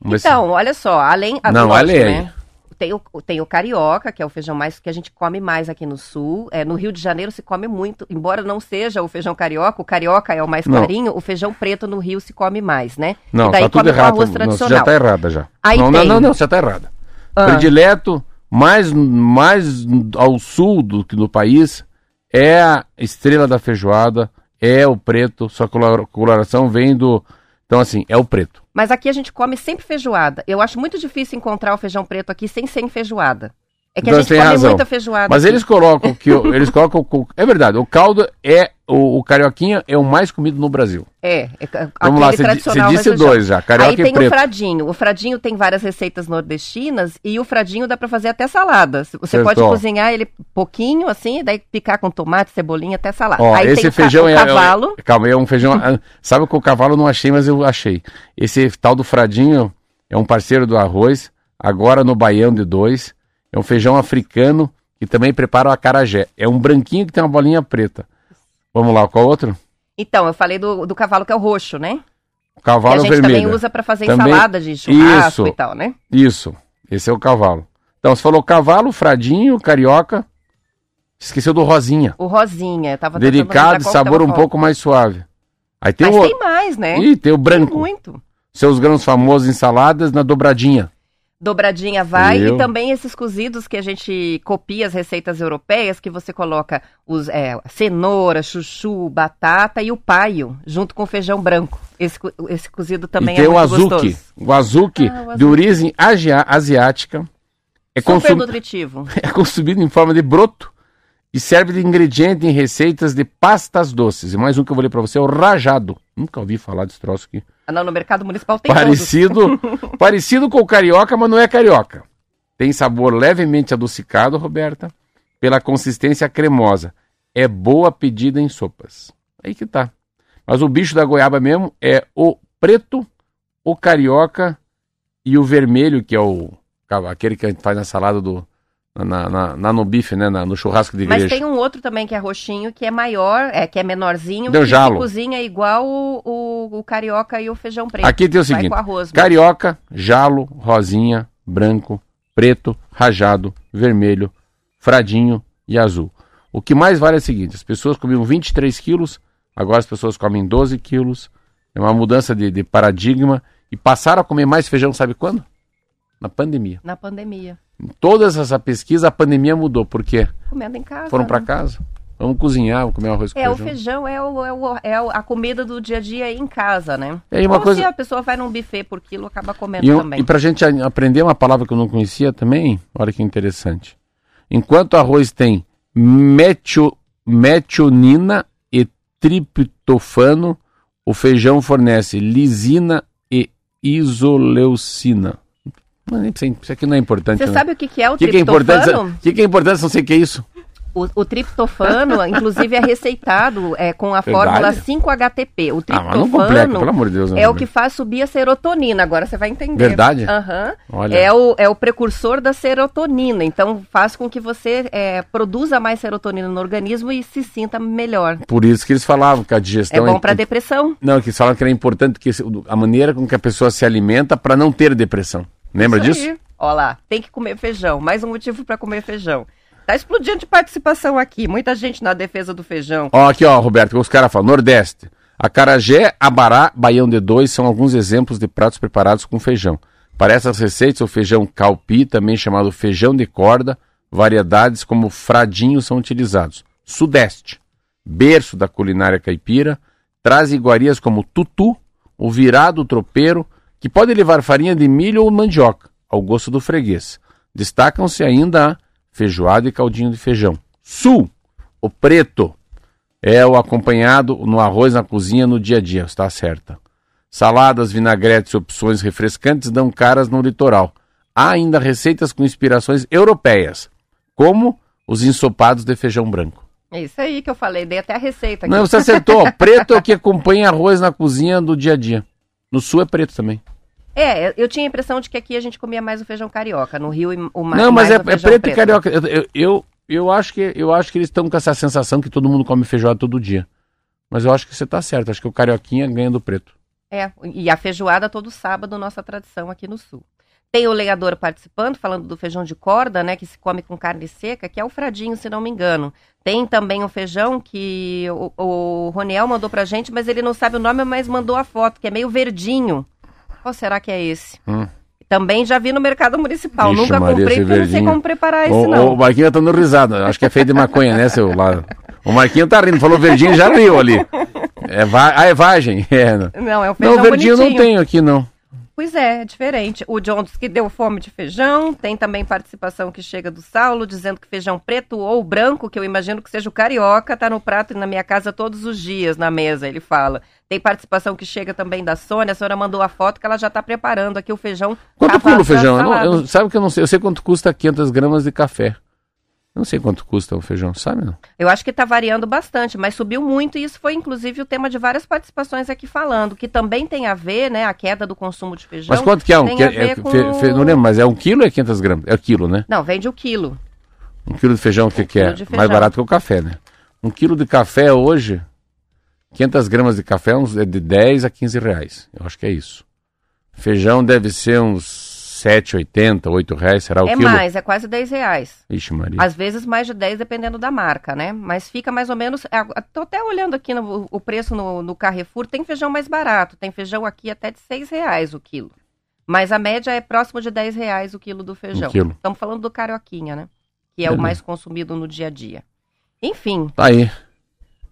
S2: Vamos então, se... olha só, além...
S3: Não, olha aí. Né?
S2: Tem o, tem o carioca, que é o feijão mais que a gente come mais aqui no sul. É, no Rio de Janeiro se come muito, embora não seja o feijão carioca, o carioca é o mais clarinho, o feijão preto no Rio se come mais, né?
S3: Não, e daí tá tudo errado. Arroz tradicional. Não, já tá errada já. Aí não, tem... não, não, não, você tá errada. Ah. Predileto, mais, mais ao sul do que no país, é a estrela da feijoada, é o preto, sua coloração vem do então, assim, é o preto.
S2: Mas aqui a gente come sempre feijoada. Eu acho muito difícil encontrar o feijão preto aqui sem ser em feijoada. É que então, a gente come razão. muita feijoada.
S3: Mas aqui. eles colocam que eles colocam é verdade, o caldo é o, o, carioquinha é o mais comido no Brasil.
S2: É, é
S3: Vamos lá, você disse dois já, carioca Aí
S2: tem
S3: preto.
S2: o fradinho. O fradinho tem várias receitas nordestinas e o fradinho dá para fazer até salada. Você pode cozinhar ele pouquinho assim, daí picar com tomate, cebolinha até salada.
S3: Ó,
S2: Aí
S3: esse feijão é, cavalo. É, calma, é um feijão, ah, sabe que o cavalo não achei, mas eu achei. Esse tal do fradinho é um parceiro do arroz, agora no baião de dois. É um feijão africano que também prepara o acarajé. É um branquinho que tem uma bolinha preta. Vamos lá, qual outro?
S2: Então, eu falei do, do cavalo que é o roxo, né?
S3: O cavalo
S2: que
S3: a gente vermelho.
S2: também usa para fazer também... ensalada de churrasco isso, e tal, né?
S3: Isso, esse é o cavalo. Então, você falou cavalo, fradinho, carioca. Esqueceu do rosinha.
S2: O rosinha, tava
S3: Delicado, sabor um pouco mais suave.
S2: Aí tem Mas o... tem mais, né?
S3: Ih, tem o branco. Tem muito. Seus grãos famosos ensaladas na dobradinha.
S2: Dobradinha vai Eu. e também esses cozidos que a gente copia as receitas europeias, que você coloca os é, cenoura, chuchu, batata e o paio, junto com o feijão branco. Esse, esse cozido também e é tem muito o azuki, gostoso.
S3: O azuki, ah, de origem asiática.
S2: É Super consum... nutritivo.
S3: É consumido em forma de broto e serve de ingrediente em receitas de pastas doces. E mais um que eu vou ler para você é o rajado. Nunca ouvi falar desse troço aqui.
S2: Ah, não, no mercado municipal tem
S3: parecido, parecido com o carioca, mas não é carioca. Tem sabor levemente adocicado, Roberta, pela consistência cremosa. É boa pedida em sopas. Aí que tá. Mas o bicho da goiaba mesmo é o preto, o carioca e o vermelho, que é o aquele que a gente faz na salada do, na, na, na, no bife, né? Na, no churrasco de igreja.
S2: Mas tem um outro também que é roxinho, que é maior, é, que é menorzinho,
S3: Deu
S2: que
S3: jalo.
S2: cozinha igual o, o, o, carioca e o feijão preto.
S3: Aqui tem o seguinte: arroz, carioca, jalo, rosinha, branco, preto, rajado, vermelho, fradinho e azul. O que mais vale é o seguinte: as pessoas comiam 23 quilos, agora as pessoas comem 12 quilos. É uma mudança de, de paradigma. E passaram a comer mais feijão, sabe quando? Na pandemia.
S2: Na pandemia.
S3: Em todas essa pesquisa, a pandemia mudou. Por quê?
S2: Comendo em casa.
S3: Foram para né? casa. Vamos cozinhar, vamos comer arroz com
S2: é,
S3: feijão.
S2: É, o feijão é, o, é, o, é, a comida do dia a dia em casa, né?
S3: É, uma Ou coisa... se
S2: a pessoa vai num buffet por quilo, acaba comendo e, também.
S3: E pra gente aprender uma palavra que eu não conhecia também, olha que interessante. Enquanto o arroz tem metio, metionina e triptofano, o feijão fornece lisina e isoleucina. Mas isso aqui não é importante.
S2: Você
S3: né?
S2: sabe o que, que é o
S3: que
S2: triptofano?
S3: É? O que, que é importante? Não sei o que é isso.
S2: O, o, triptofano, inclusive, é receitado é, com a fórmula 5-HTP. O triptofano
S3: ah, de Deus,
S2: é o que faz subir a serotonina. Agora você vai entender.
S3: Verdade?
S2: Uhum. É, o, é o precursor da serotonina. Então faz com que você é, produza mais serotonina no organismo e se sinta melhor.
S3: Por isso que eles falavam que a digestão...
S2: É bom é... para depressão.
S3: Não, que eles falavam que era importante que a maneira com que a pessoa se alimenta para não ter depressão. Lembra Isso disso? Aí.
S2: Olha lá, tem que comer feijão. Mais um motivo para comer feijão. Tá explodindo de participação aqui. Muita gente na defesa do feijão.
S3: Ó, aqui, ó, Roberto, os caras falam. Nordeste. Acarajé, abará, baião de dois são alguns exemplos de pratos preparados com feijão. Para essas receitas, o feijão calpi, também chamado feijão de corda, variedades como fradinho são utilizados. Sudeste, berço da culinária caipira, traz iguarias como tutu, o virado tropeiro, que pode levar farinha de milho ou mandioca, ao gosto do freguês. Destacam-se ainda a feijoada e caldinho de feijão. Sul, o preto, é o acompanhado no arroz na cozinha no dia a dia, está certa. Saladas, vinagretes e opções refrescantes dão caras no litoral. Há ainda receitas com inspirações europeias, como os ensopados de feijão branco.
S2: É isso aí que eu falei, dei até a receita. Aqui.
S3: Não, você acertou. preto é o que acompanha arroz na cozinha do dia a dia. No sul é preto também.
S2: É, eu tinha a impressão de que aqui a gente comia mais o feijão carioca, no Rio o
S3: mais Não, mas é, é preto, e carioca. Eu, eu, eu, acho que, eu acho que eles estão com essa sensação que todo mundo come feijoada todo dia. Mas eu acho que você está certo, acho que o carioquinha ganha do preto.
S2: É, e a feijoada todo sábado, nossa tradição aqui no Sul. Tem o legador participando, falando do feijão de corda, né, que se come com carne seca, que é o fradinho, se não me engano. Tem também o feijão que o, o Roniel mandou pra gente, mas ele não sabe o nome, mas mandou a foto, que é meio verdinho. Qual será que é esse? Hum. Também já vi no mercado municipal. Ixi, Nunca Maria, comprei porque não sei como preparar esse, o, não.
S3: O Marquinho tá dando risada. Acho que é feito de maconha, né, seu lado? O Marquinho tá rindo, falou verdinho já riu ali. É va... Ah, é vagem. É.
S2: Não, é o feijão
S3: Não, verdinho bonitinho. não tenho aqui, não.
S2: Pois é, é diferente. O John diz que deu fome de feijão. Tem também participação que chega do Saulo, dizendo que feijão preto ou branco, que eu imagino que seja o carioca, tá no prato e na minha casa todos os dias, na mesa, ele fala. Tem participação que chega também da Sônia. A senhora mandou a foto que ela já está preparando aqui o feijão.
S3: Quanto custa o feijão? Eu não, eu, sabe que eu não sei. Eu sei quanto custa 500 gramas de café. Não sei quanto custa o feijão, sabe não?
S2: Eu acho que está variando bastante, mas subiu muito e isso foi inclusive o tema de várias participações aqui falando, que também tem a ver, né, a queda do consumo de feijão.
S3: Mas quanto que é? Um, que, é com... fe, fe, não lembro, mas é um quilo ou é 500 gramas? É o quilo, né?
S2: Não, vende o quilo.
S3: Um quilo de feijão, o que, um que é? Mais barato que o café, né? Um quilo de café hoje, 500 gramas de café é de 10 a 15 reais. Eu acho que é isso. Feijão deve ser uns 7, 80, 8 reais, será o
S2: é
S3: quilo?
S2: É mais, é quase 10 reais.
S3: Ixi, Maria.
S2: Às vezes mais de 10, dependendo da marca, né? Mas fica mais ou menos. Estou até olhando aqui no, o preço no, no, Carrefour, tem feijão mais barato, tem feijão aqui até de 6 reais o quilo. Mas a média é próximo de 10 reais o quilo do feijão. Um quilo. Estamos falando do carioquinha, né? Que é, é o mais consumido no dia a dia. Enfim.
S3: Tá aí.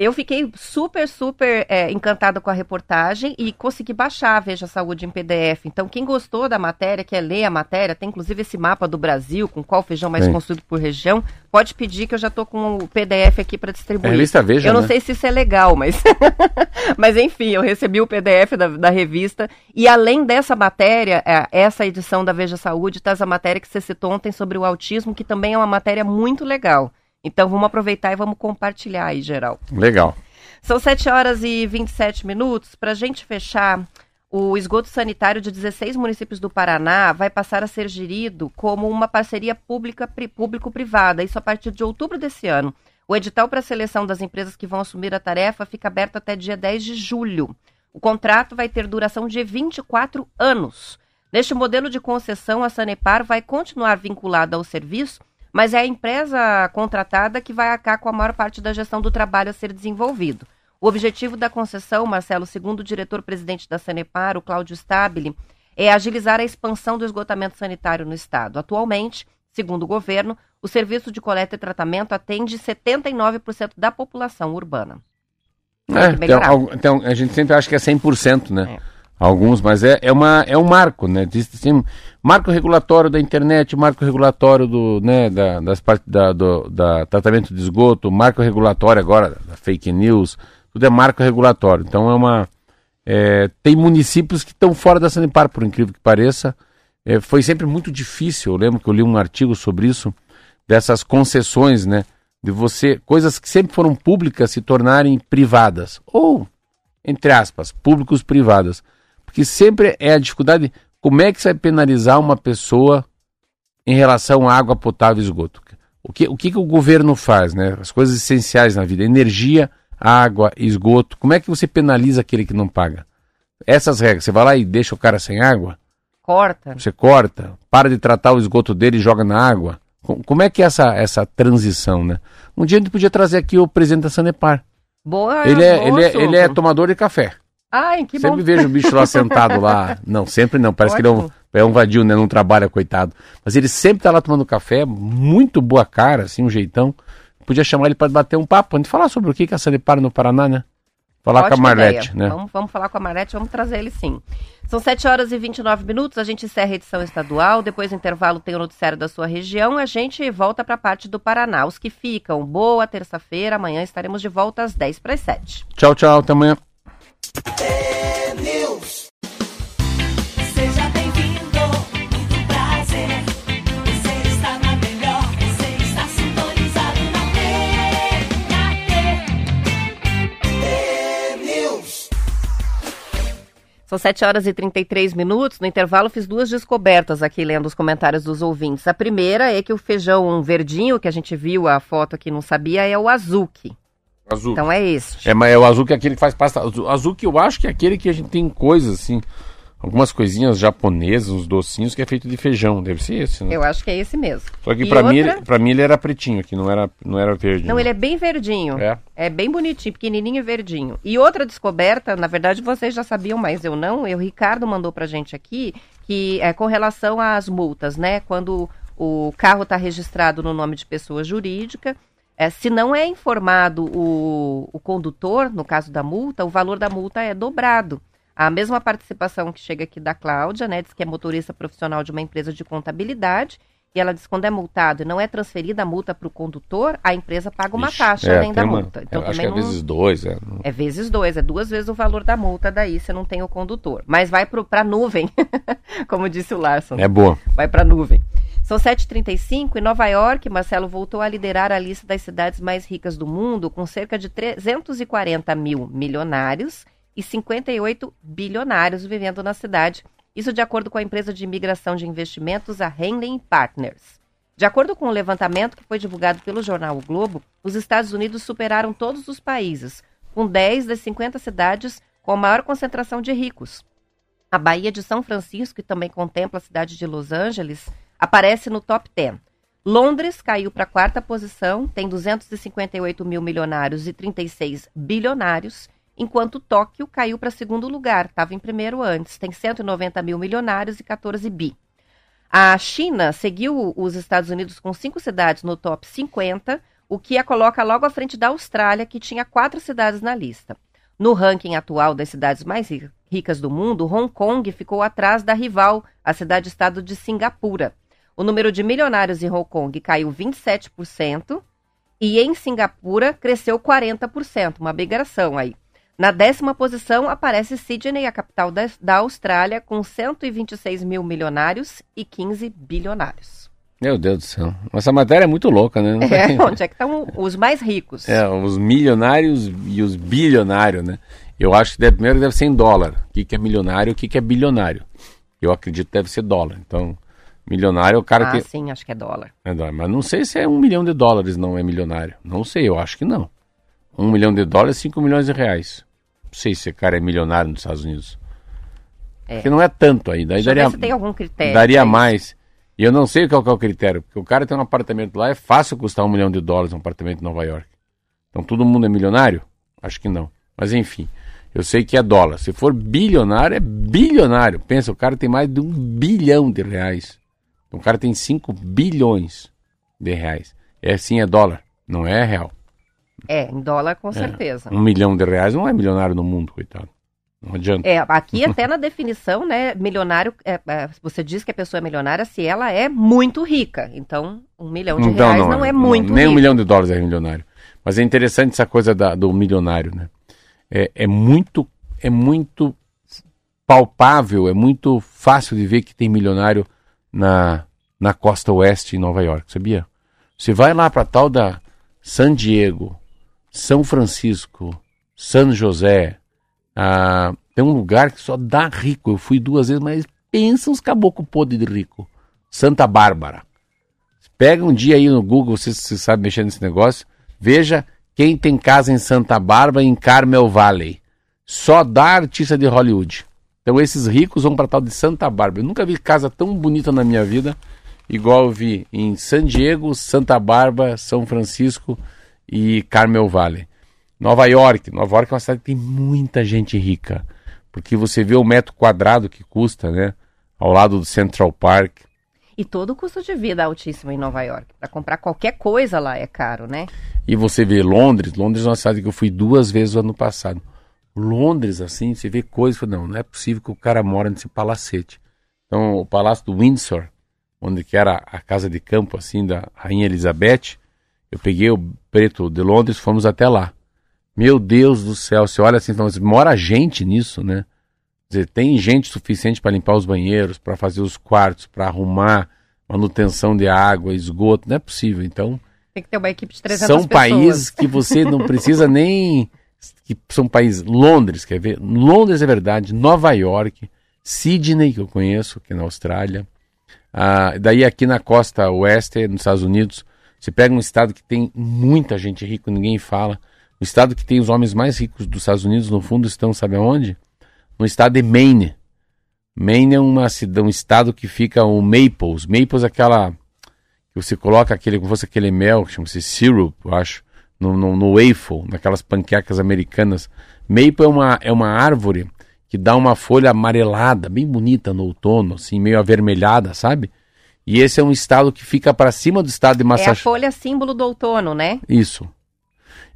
S2: Eu fiquei super, super é, encantada com a reportagem e consegui baixar a Veja Saúde em PDF. Então, quem gostou da matéria, quer ler a matéria, tem inclusive esse mapa do Brasil, com qual feijão mais Sim. consumido por região, pode pedir que eu já estou com o PDF aqui para distribuir. É
S3: revista Veja,
S2: Eu não
S3: né?
S2: sei se isso é legal, mas... mas enfim, eu recebi o PDF da, da revista e além dessa matéria, é, essa edição da Veja Saúde traz a matéria que você citou ontem sobre o autismo, que também é uma matéria muito legal. Então vamos aproveitar e vamos compartilhar aí, geral.
S3: Legal.
S2: São 7 horas e 27 minutos. Para a gente fechar, o esgoto sanitário de 16 municípios do Paraná vai passar a ser gerido como uma parceria público-privada, isso a partir de outubro desse ano. O edital para a seleção das empresas que vão assumir a tarefa fica aberto até dia 10 de julho. O contrato vai ter duração de 24 anos. Neste modelo de concessão, a Sanepar vai continuar vinculada ao serviço mas é a empresa contratada que vai arcar com a maior parte da gestão do trabalho a ser desenvolvido. O objetivo da concessão, Marcelo, segundo o diretor-presidente da Sanepar, o Cláudio Stabile, é agilizar a expansão do esgotamento sanitário no estado. Atualmente, segundo o governo, o serviço de coleta e tratamento atende 79% da população urbana.
S3: É, então, então, a gente sempre acha que é 100%, né? É alguns, mas é, é, uma, é um marco, né? Diz, assim, marco regulatório da internet, marco regulatório do, né, da, das partes da, do da tratamento de esgoto, marco regulatório agora da fake news, tudo é marco regulatório. Então é uma é, tem municípios que estão fora da Sanepar, por incrível que pareça. É, foi sempre muito difícil. Eu lembro que eu li um artigo sobre isso dessas concessões, né? De você coisas que sempre foram públicas se tornarem privadas ou entre aspas públicos privadas porque sempre é a dificuldade, como é que você vai penalizar uma pessoa em relação à água potável e esgoto? O que, o que, que o governo faz, né? As coisas essenciais na vida, energia, água, esgoto. Como é que você penaliza aquele que não paga? Essas regras, você vai lá e deixa o cara sem água?
S2: Corta.
S3: Você corta, para de tratar o esgoto dele e joga na água. Como é que é essa, essa transição, né? Um dia a gente podia trazer aqui o presidente da Sanepar.
S2: Boa,
S3: ele é, ele é, ele é tomador de café.
S2: Ai, que
S3: sempre bom. vejo o bicho lá sentado lá. Não, sempre não. Parece Ótimo. que ele é um, é um vadio, né? Não trabalha, coitado. Mas ele sempre tá lá tomando café, muito boa cara, assim, um jeitão. Podia chamar ele para bater um papo, a gente falar sobre o que, que é a Sanepar no Paraná, né? Falar Ótima com a Marlete, ideia.
S2: né? Vamos, vamos falar com a Marlete, vamos trazer ele sim. São 7 horas e 29 minutos, a gente encerra a edição estadual, depois do intervalo tem o noticiário da sua região, a gente volta para a parte do Paraná. Os que ficam, boa terça-feira, amanhã estaremos de volta às 10 para as 7.
S3: Tchau, tchau, até amanhã.
S4: Seja bem-vindo, muito prazer. Você está na melhor, você está sintonizado na News.
S2: São 7 horas e 33 minutos. No intervalo, fiz duas descobertas aqui lendo os comentários dos ouvintes. A primeira é que o feijão verdinho, que a gente viu a foto aqui não sabia, é o azuki.
S3: Azul.
S2: Então é esse.
S3: É, mas é o azul que é aquele que faz pasta. O azul que eu acho que é aquele que a gente tem coisas assim. Algumas coisinhas japonesas, uns docinhos que é feito de feijão. Deve ser esse, né?
S2: Eu acho que é esse mesmo.
S3: Só que pra, outra... mim, pra mim ele era pretinho aqui, não era, não era verde.
S2: Não, ele é bem verdinho.
S3: É?
S2: É bem bonitinho, pequenininho e verdinho. E outra descoberta, na verdade vocês já sabiam, mas eu não. O Ricardo mandou pra gente aqui, que é com relação às multas, né? Quando o carro está registrado no nome de pessoa jurídica é, se não é informado o, o condutor, no caso da multa, o valor da multa é dobrado. A mesma participação que chega aqui da Cláudia, né, diz que é motorista profissional de uma empresa de contabilidade, e ela diz que quando é multado e não é transferida a multa para o condutor, a empresa paga uma Ixi, taxa é, além da uma, multa.
S3: Então, acho que é não... vezes dois. É.
S2: é vezes dois, é duas vezes o valor da multa, daí você não tem o condutor. Mas vai para a nuvem, como disse o Larson.
S3: É boa.
S2: Vai para a nuvem. São 7h35 e Nova York, Marcelo, voltou a liderar a lista das cidades mais ricas do mundo, com cerca de 340 mil milionários e 58 bilionários vivendo na cidade. Isso de acordo com a empresa de imigração de investimentos, a Henley Partners. De acordo com o um levantamento que foi divulgado pelo jornal o Globo, os Estados Unidos superaram todos os países, com 10 das 50 cidades com a maior concentração de ricos. A Baía de São Francisco, que também contempla a cidade de Los Angeles, aparece no top 10. Londres caiu para a quarta posição, tem 258 mil milionários e 36 bilionários, enquanto Tóquio caiu para segundo lugar, estava em primeiro antes, tem 190 mil milionários e 14 bi. A China seguiu os Estados Unidos com cinco cidades no top 50, o que a coloca logo à frente da Austrália, que tinha quatro cidades na lista. No ranking atual das cidades mais ricas do mundo, Hong Kong ficou atrás da rival, a cidade-estado de Singapura. O número de milionários em Hong Kong caiu 27% e em Singapura cresceu 40%, uma migração aí. Na décima posição aparece Sydney, a capital da, da Austrália, com 126 mil milionários e 15 bilionários.
S3: Meu Deus do céu. Essa matéria é muito louca, né?
S2: É,
S3: tem-
S2: onde é que estão os mais ricos?
S3: É, os milionários e os bilionários, né? Eu acho que deve, primeiro deve ser em dólar. O que, que é milionário e o que, que é bilionário. Eu acredito que deve ser dólar. Então, milionário é o cara
S2: ah,
S3: que.
S2: sim, acho que é dólar.
S3: É dólar. Mas não sei se é um milhão de dólares não é milionário. Não sei, eu acho que não. Um milhão de dólares, cinco milhões de reais. Não sei se esse cara é milionário nos Estados Unidos.
S2: É.
S3: Porque não é tanto aí.
S2: Eu
S3: daria,
S2: tem algum critério.
S3: daria mais. E eu não sei qual que é o critério. Porque o cara tem um apartamento lá, é fácil custar um milhão de dólares um apartamento em Nova York. Então todo mundo é milionário? Acho que não. Mas enfim, eu sei que é dólar. Se for bilionário, é bilionário. Pensa, o cara tem mais de um bilhão de reais. O cara tem 5 bilhões de reais. É sim, é dólar, não é real.
S2: É, em dólar com certeza.
S3: Um milhão de reais não é milionário no mundo, coitado. Não adianta.
S2: É, aqui até na definição, né, milionário, é, é, você diz que a pessoa é milionária se ela é muito rica. Então, um milhão de reais não, é muito
S3: Nem um
S2: rico.
S3: milhão de dólares é milionário. Mas é interessante essa coisa da- do milionário, né? É, é muito, é muito palpável, é muito fácil de ver que tem milionário na, na costa oeste em Nova York, sabia? Você vai lá para tal da San Diego, São Francisco, San José, ah, tem um lugar que só dá rico. Eu fui duas vezes, mas pensa uns caboclo podre de rico. Santa Bárbara. Pega um dia aí no Google, você, você sabe mexer nesse negócio, veja quem tem casa em Santa Bárbara em Carmel Valley. Só dá artista de Hollywood. Então esses ricos vão para tal de Santa Bárbara. Eu nunca vi casa tão bonita na minha vida, igual eu vi em San Diego, Santa Bárbara, São Francisco e Carmel Valley. Nova York. Nova York é uma cidade que tem muita gente rica. Porque você vê o metro quadrado que custa, né? Ao lado do Central Park.
S2: E todo o custo de vida é altíssimo em Nova York. Para comprar qualquer coisa lá é caro, né?
S3: E você vê Londres, Londres é uma cidade que eu fui duas vezes no ano passado. Londres, assim, você vê coisas, não, não é possível que o cara mora nesse palacete. Então, o Palácio do Windsor, onde que era a casa de campo, assim, da Rainha Elizabeth, eu peguei o preto de Londres, fomos até lá. Meu Deus do céu, você olha assim, então, mora gente nisso, né? Quer dizer, tem gente suficiente para limpar os banheiros, para fazer os quartos, para arrumar manutenção de água, esgoto, não é possível. Então,
S2: Tem que ter uma equipe de 300
S3: são
S2: pessoas.
S3: países que você não precisa nem. Que são países. Londres, quer ver? Londres é verdade. Nova York. Sydney, que eu conheço, que é na Austrália. Ah, daí aqui na costa oeste, nos Estados Unidos, você pega um estado que tem muita gente rica, ninguém fala. O estado que tem os homens mais ricos dos Estados Unidos, no fundo, estão, sabe aonde? No estado de Maine. Maine é uma, um estado que fica o Maples. Maples é aquela que você coloca aquele, como fosse aquele mel, que chama-se syrup, eu acho, no, no, no waffle, naquelas panquecas americanas. Maple é uma, é uma árvore que dá uma folha amarelada, bem bonita no outono, assim, meio avermelhada, sabe? E esse é um estado que fica para cima do estado de
S2: É a
S3: Massachusetts.
S2: folha símbolo do outono, né?
S3: Isso.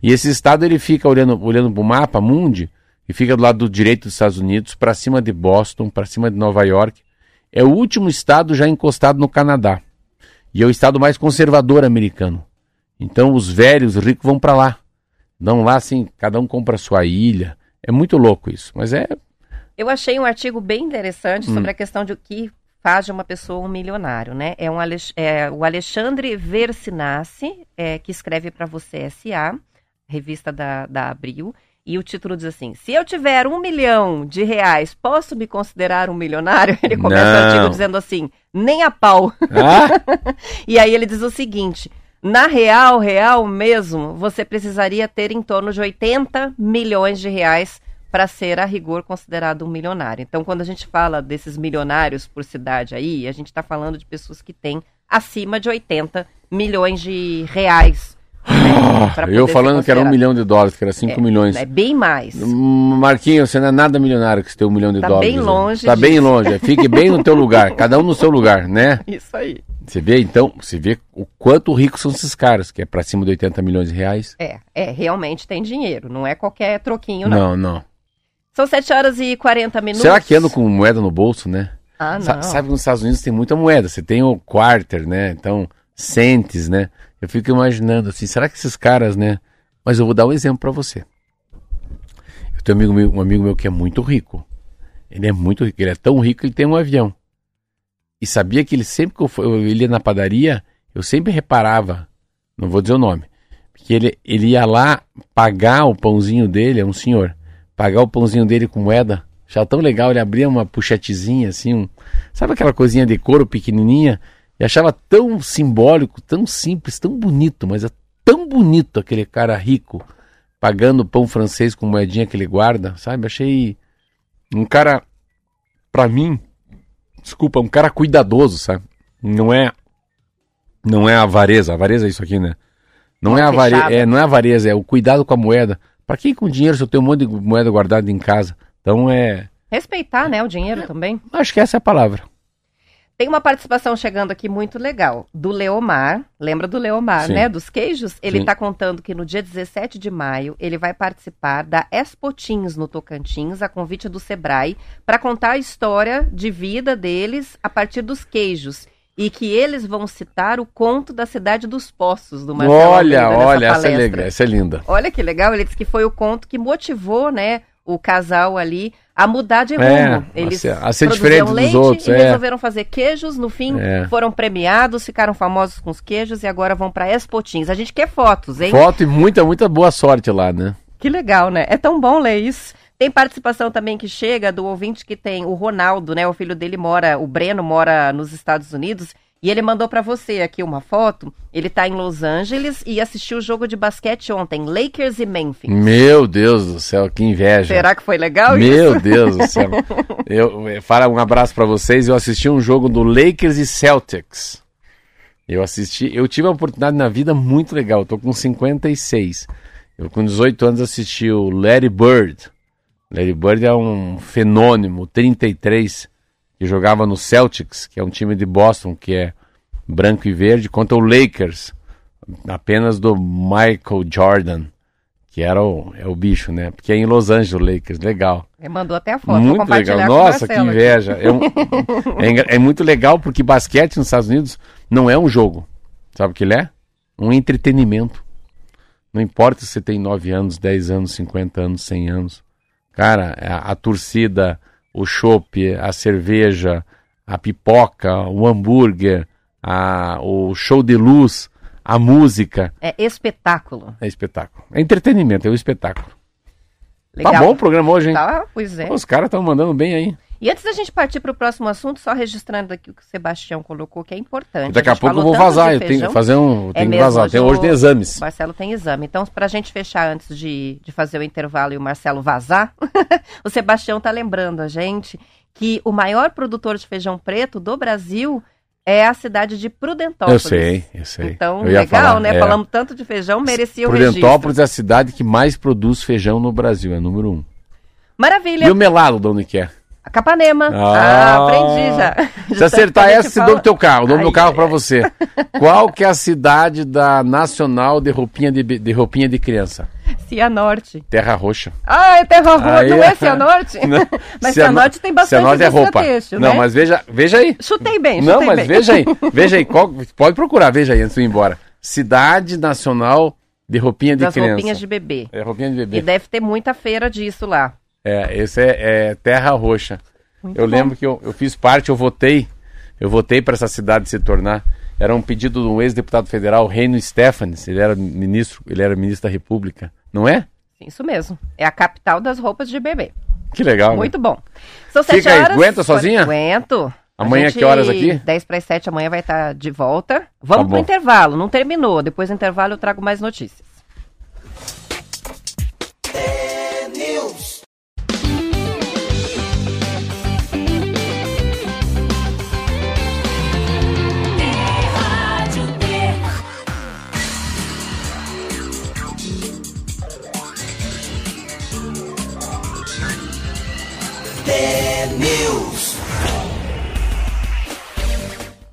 S3: E esse estado ele fica olhando olhando para o mapa mundi e fica do lado do direito dos Estados Unidos, para cima de Boston, para cima de Nova York. É o último estado já encostado no Canadá. E é o estado mais conservador americano. Então os velhos, os ricos vão para lá. Não lá assim, cada um compra a sua ilha. É muito louco isso, mas é
S2: Eu achei um artigo bem interessante
S3: Hum.
S2: sobre a questão de o que faz de uma pessoa um milionário, né? É, um, é o Alexandre Versinassi, é, que escreve para você S.A., revista da, da Abril, e o título diz assim, se eu tiver um milhão de reais, posso me considerar um milionário? Ele começa o
S3: Não.
S2: artigo dizendo assim, nem a pau.
S3: ah,
S2: E aí ele diz o seguinte: na real, real mesmo, você precisaria ter em torno de 80 milhões de reais para ser a rigor considerado um milionário. Então, quando a gente fala desses milionários por cidade aí, a gente está falando de pessoas que têm acima de 80 milhões de reais. Né, pra
S3: Eu falando que era um milhão de dólares, que era 5 milhões.
S2: É bem mais.
S3: Marquinhos, você não é nada milionário que você tem um milhão de
S2: Tá
S3: dólares.
S2: bem
S3: né?
S2: longe
S3: Tá bem longe. Fique bem no teu lugar. Cada um no seu lugar, né?
S2: Isso aí.
S3: Você vê, então, você vê o quanto ricos são esses caras, que é pra cima de 80 milhões de reais.
S2: É, é, realmente tem dinheiro, não é qualquer troquinho, não.
S3: Não, não.
S2: São 7 horas e 40 minutos.
S3: Será que andam com moeda no bolso, né?
S2: Ah,
S3: Sa-
S2: não.
S3: Sabe que nos Estados Unidos tem muita moeda. Você tem o quarter, né? Então, centes, né? Eu fico imaginando assim, será que esses caras, né? Mas eu vou dar um exemplo pra você. Eu tenho um amigo, meu, um amigo meu que é muito rico. Ele é muito rico. Ele é tão rico que ele tem um avião. E sabia que ele sempre que eu, eu ia na padaria, eu sempre reparava, não vou dizer o nome, que ele, ele ia lá pagar o pãozinho dele, é um senhor, pagar o pãozinho dele com moeda. Achava tão legal, ele abria uma puxetezinha assim, um, sabe aquela coisinha de couro pequenininha? E achava tão simbólico, tão simples, tão bonito, mas é tão bonito aquele cara rico pagando pão francês com moedinha que ele guarda, sabe? Achei um cara, pra mim, desculpa, um cara cuidadoso, sabe? Não é, não é avareza, avareza é isso aqui, né? Não é, avareza,
S2: fechada.
S3: é, não é avareza, é o cuidado com a moeda. Pra que com dinheiro se eu tenho um monte de moeda guardada em casa? Então é,
S2: Respeitar, né, o dinheiro também.
S3: acho que essa é a palavra.
S2: Tem uma participação chegando aqui muito legal, do Leomar. Lembra do Leomar,
S3: Sim.
S2: né? Dos queijos? Ele está contando que no dia 17 de maio ele vai participar da Expotins no Tocantins, a convite do Sebrae, para contar a história de vida deles a partir dos queijos. E que eles vão citar o conto da cidade dos poços, do Marcelo
S3: olha,
S2: Almeida,
S3: olha, essa é, legal, essa é linda.
S2: Olha que legal, ele disse que foi o conto que motivou, né, o casal ali a mudar de rumo.
S3: É,
S2: Eles
S3: a ser-
S2: produziam leite
S3: outros,
S2: e
S3: é.
S2: resolveram fazer queijos, no fim
S3: É.
S2: foram premiados, ficaram famosos com os queijos e agora vão para Expotins. A gente quer fotos, hein?
S3: Foto e muita, muita boa sorte lá, né?
S2: Que legal, né? É tão bom ler isso. Tem participação também que chega do ouvinte que tem o Ronaldo, né? O filho dele mora, o Breno mora nos Estados Unidos. E ele mandou pra você aqui uma foto. Ele tá em Los Angeles e assistiu o jogo de basquete ontem, Lakers e Memphis.
S3: Meu Deus do céu, que inveja.
S2: Será que foi legal
S3: Meu
S2: isso?
S3: Deus do céu. Eu, eu- fala um abraço pra vocês. Eu assisti um jogo do Lakers e Celtics. Eu assisti, eu tive uma oportunidade na vida muito legal. Eu tô com 56. Eu com 18 anos assisti o Larry Bird. Larry Bird é um fenômeno, 33, que jogava no Celtics, que é um time de Boston que é branco e verde, contra o Lakers, apenas do Michael Jordan, que era o, é o bicho, né? Porque é em Los Angeles o Lakers, legal.
S2: Ele mandou até a foto.
S3: Muito legal. Nossa, que inveja. É, um- é é muito legal porque basquete nos Estados Unidos não é um jogo. Sabe o que ele é? Um entretenimento. Não importa se você tem 9 anos, 10 anos, 50 anos, 100 anos. Cara, a, a torcida, o chopp, a cerveja, a pipoca, o hambúrguer, a, o show de luz, a música.
S2: É espetáculo.
S3: É espetáculo. É entretenimento, é um espetáculo.
S2: Legal.
S3: Tá bom o programa hoje, hein?
S2: Tá, pois é.
S3: Os caras estão mandando bem aí.
S2: E antes da gente partir para o próximo assunto, só registrando aqui o que o Sebastião colocou, que é importante.
S3: Daqui a,
S2: gente
S3: pouco eu vou vazar, eu tenho que fazer um. Eu
S2: É
S3: tenho que vazar.
S2: hoje
S3: hoje tem exames.
S2: O Marcelo tem exame. Então, para a gente fechar antes de, de fazer o intervalo e o Marcelo vazar, o Sebastião tá lembrando a gente que o maior produtor de feijão preto do Brasil é a cidade de
S3: Eu
S2: Prudentópolis.
S3: sei, eu sei.
S2: Então,
S3: Eu
S2: legal,
S3: falar,
S2: né?
S3: é.
S2: Falamos tanto de feijão, merecia o registro.
S3: Prudentópolis é a cidade que mais produz feijão no Brasil, é número um.
S2: Maravilha.
S3: E o melado, de onde que é?
S2: A Capanema.
S3: Ah.
S2: Ah, aprendi já.
S3: Se acertar essa, você
S2: fala-
S3: dou o teu carro, o meu
S2: Ai,
S3: carro
S2: ai.
S3: você. Qual que é a cidade da nacional de roupinha de, de roupinha de criança?
S2: Cianorte.
S3: Terra Roxa.
S2: Ah, é Terra Roxa, não
S3: é-
S2: é Cianorte?
S3: Não,
S2: Mas
S3: Ciano-
S2: Cianorte tem bastante
S3: Cianorte é roupa.
S2: teixo,
S3: Não,
S2: né?
S3: mas veja, veja aí.
S2: Chutei bem,
S3: Não,
S2: chutei
S3: mas
S2: bem.
S3: veja aí, veja aí, qual- pode procurar, veja aí antes de ir embora. Cidade Nacional de Roupinha de
S2: Das
S3: Criança.
S2: roupinhas de bebê.
S3: É, roupinha de
S2: E
S3: bebê.
S2: deve ter muita feira disso lá.
S3: É, esse é, é Terra Roxa.
S2: Muito
S3: eu
S2: bom.
S3: lembro que eu, eu fiz parte, eu votei, eu votei para essa cidade se tornar. Era um pedido de um ex-deputado federal, Reino Stefanes, ele era ministro, ele era ministro da República, não é?
S2: Isso mesmo. É a capital das roupas de bebê.
S3: Que legal. né?
S2: Muito bom. São sete
S3: Fica aí,
S2: horas.
S3: aguenta sozinha?
S2: Aguento.
S3: Amanhã
S2: gente,
S3: que horas aqui?
S2: 10 para as 7 amanhã vai estar de volta. Vamos
S3: Tá
S2: pro intervalo. Não terminou. Depois do intervalo eu trago mais notícias.
S4: T-News.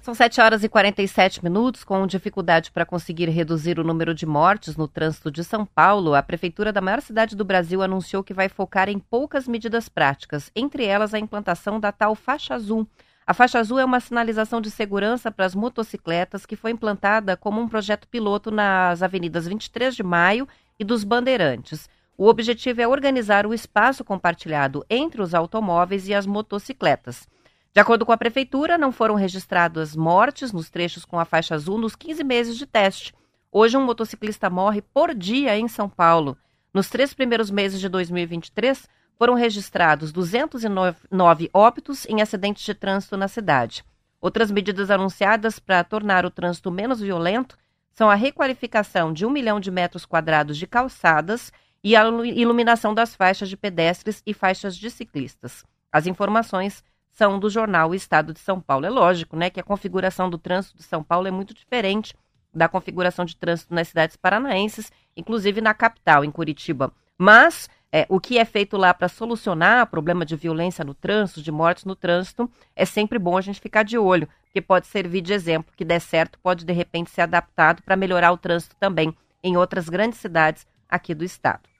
S2: São 7 horas e 47 minutos. Com dificuldade para conseguir reduzir o número de mortes no trânsito de São Paulo, a Prefeitura da maior cidade do Brasil anunciou que vai focar em poucas medidas práticas, entre elas a implantação da tal faixa azul. A faixa azul é uma sinalização de segurança para as motocicletas que foi implantada como um projeto piloto nas avenidas 23 de Maio e dos Bandeirantes. O objetivo é organizar o espaço compartilhado entre os automóveis e as motocicletas. De acordo com a Prefeitura, não foram registradas mortes nos trechos com a faixa azul nos 15 meses de teste. Hoje, um motociclista morre por dia em São Paulo. Nos três primeiros meses de 2023, foram registrados 209 óbitos em acidentes de trânsito na cidade. Outras medidas anunciadas para tornar o trânsito menos violento são a requalificação de um milhão de metros quadrados de calçadas e a iluminação das faixas de pedestres e faixas de ciclistas. As informações são do jornal Estado de São Paulo. É lógico, né, que a configuração do trânsito de São Paulo é muito diferente da configuração de trânsito nas cidades paranaenses, inclusive na capital, em Curitiba. Mas é, o que é feito lá para solucionar o problema de violência no trânsito, de mortes no trânsito, é sempre bom a gente ficar de olho, porque pode servir de exemplo, que der certo, pode de repente ser adaptado para melhorar o trânsito também em outras grandes cidades aqui do estado.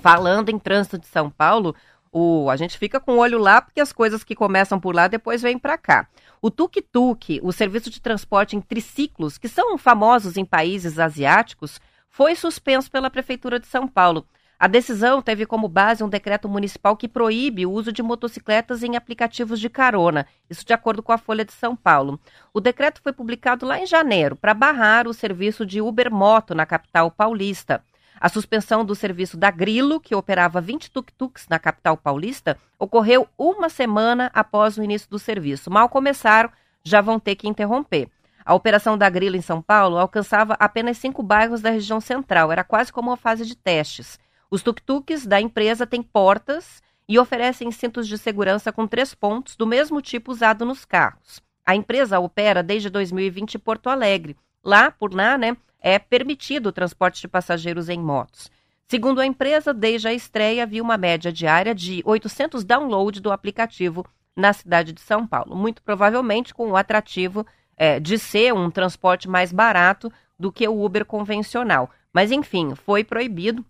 S2: Falando em trânsito de São Paulo, o, a gente fica com o olho lá porque as coisas que começam por lá depois vêm para cá. O tuk-tuk, o serviço de transporte em triciclos, que são famosos em países asiáticos, foi suspenso pela Prefeitura de São Paulo. A decisão teve como base um decreto municipal que proíbe o uso de motocicletas em aplicativos de carona, isso de acordo com a Folha de São Paulo. O decreto foi publicado lá em janeiro para barrar o serviço de Uber Moto na capital paulista. A suspensão do serviço da Grilo, que operava 20 tuk-tuks na capital paulista, ocorreu uma semana após o início do serviço. Mal começaram, já vão ter que interromper. A operação da Grilo em São Paulo alcançava apenas cinco bairros da região central, era quase como uma fase de testes. Os tuk-tuks da empresa têm portas e oferecem cintos de segurança com três pontos, do mesmo tipo usado nos carros. A empresa opera desde 2020 em Porto Alegre. Lá, por lá, né, é permitido o transporte de passageiros em motos. Segundo a empresa, desde a estreia havia uma média diária de 800 downloads do aplicativo na cidade de São Paulo, muito provavelmente com o atrativo é, de ser um transporte mais barato do que o Uber convencional. Mas, enfim, foi proibido.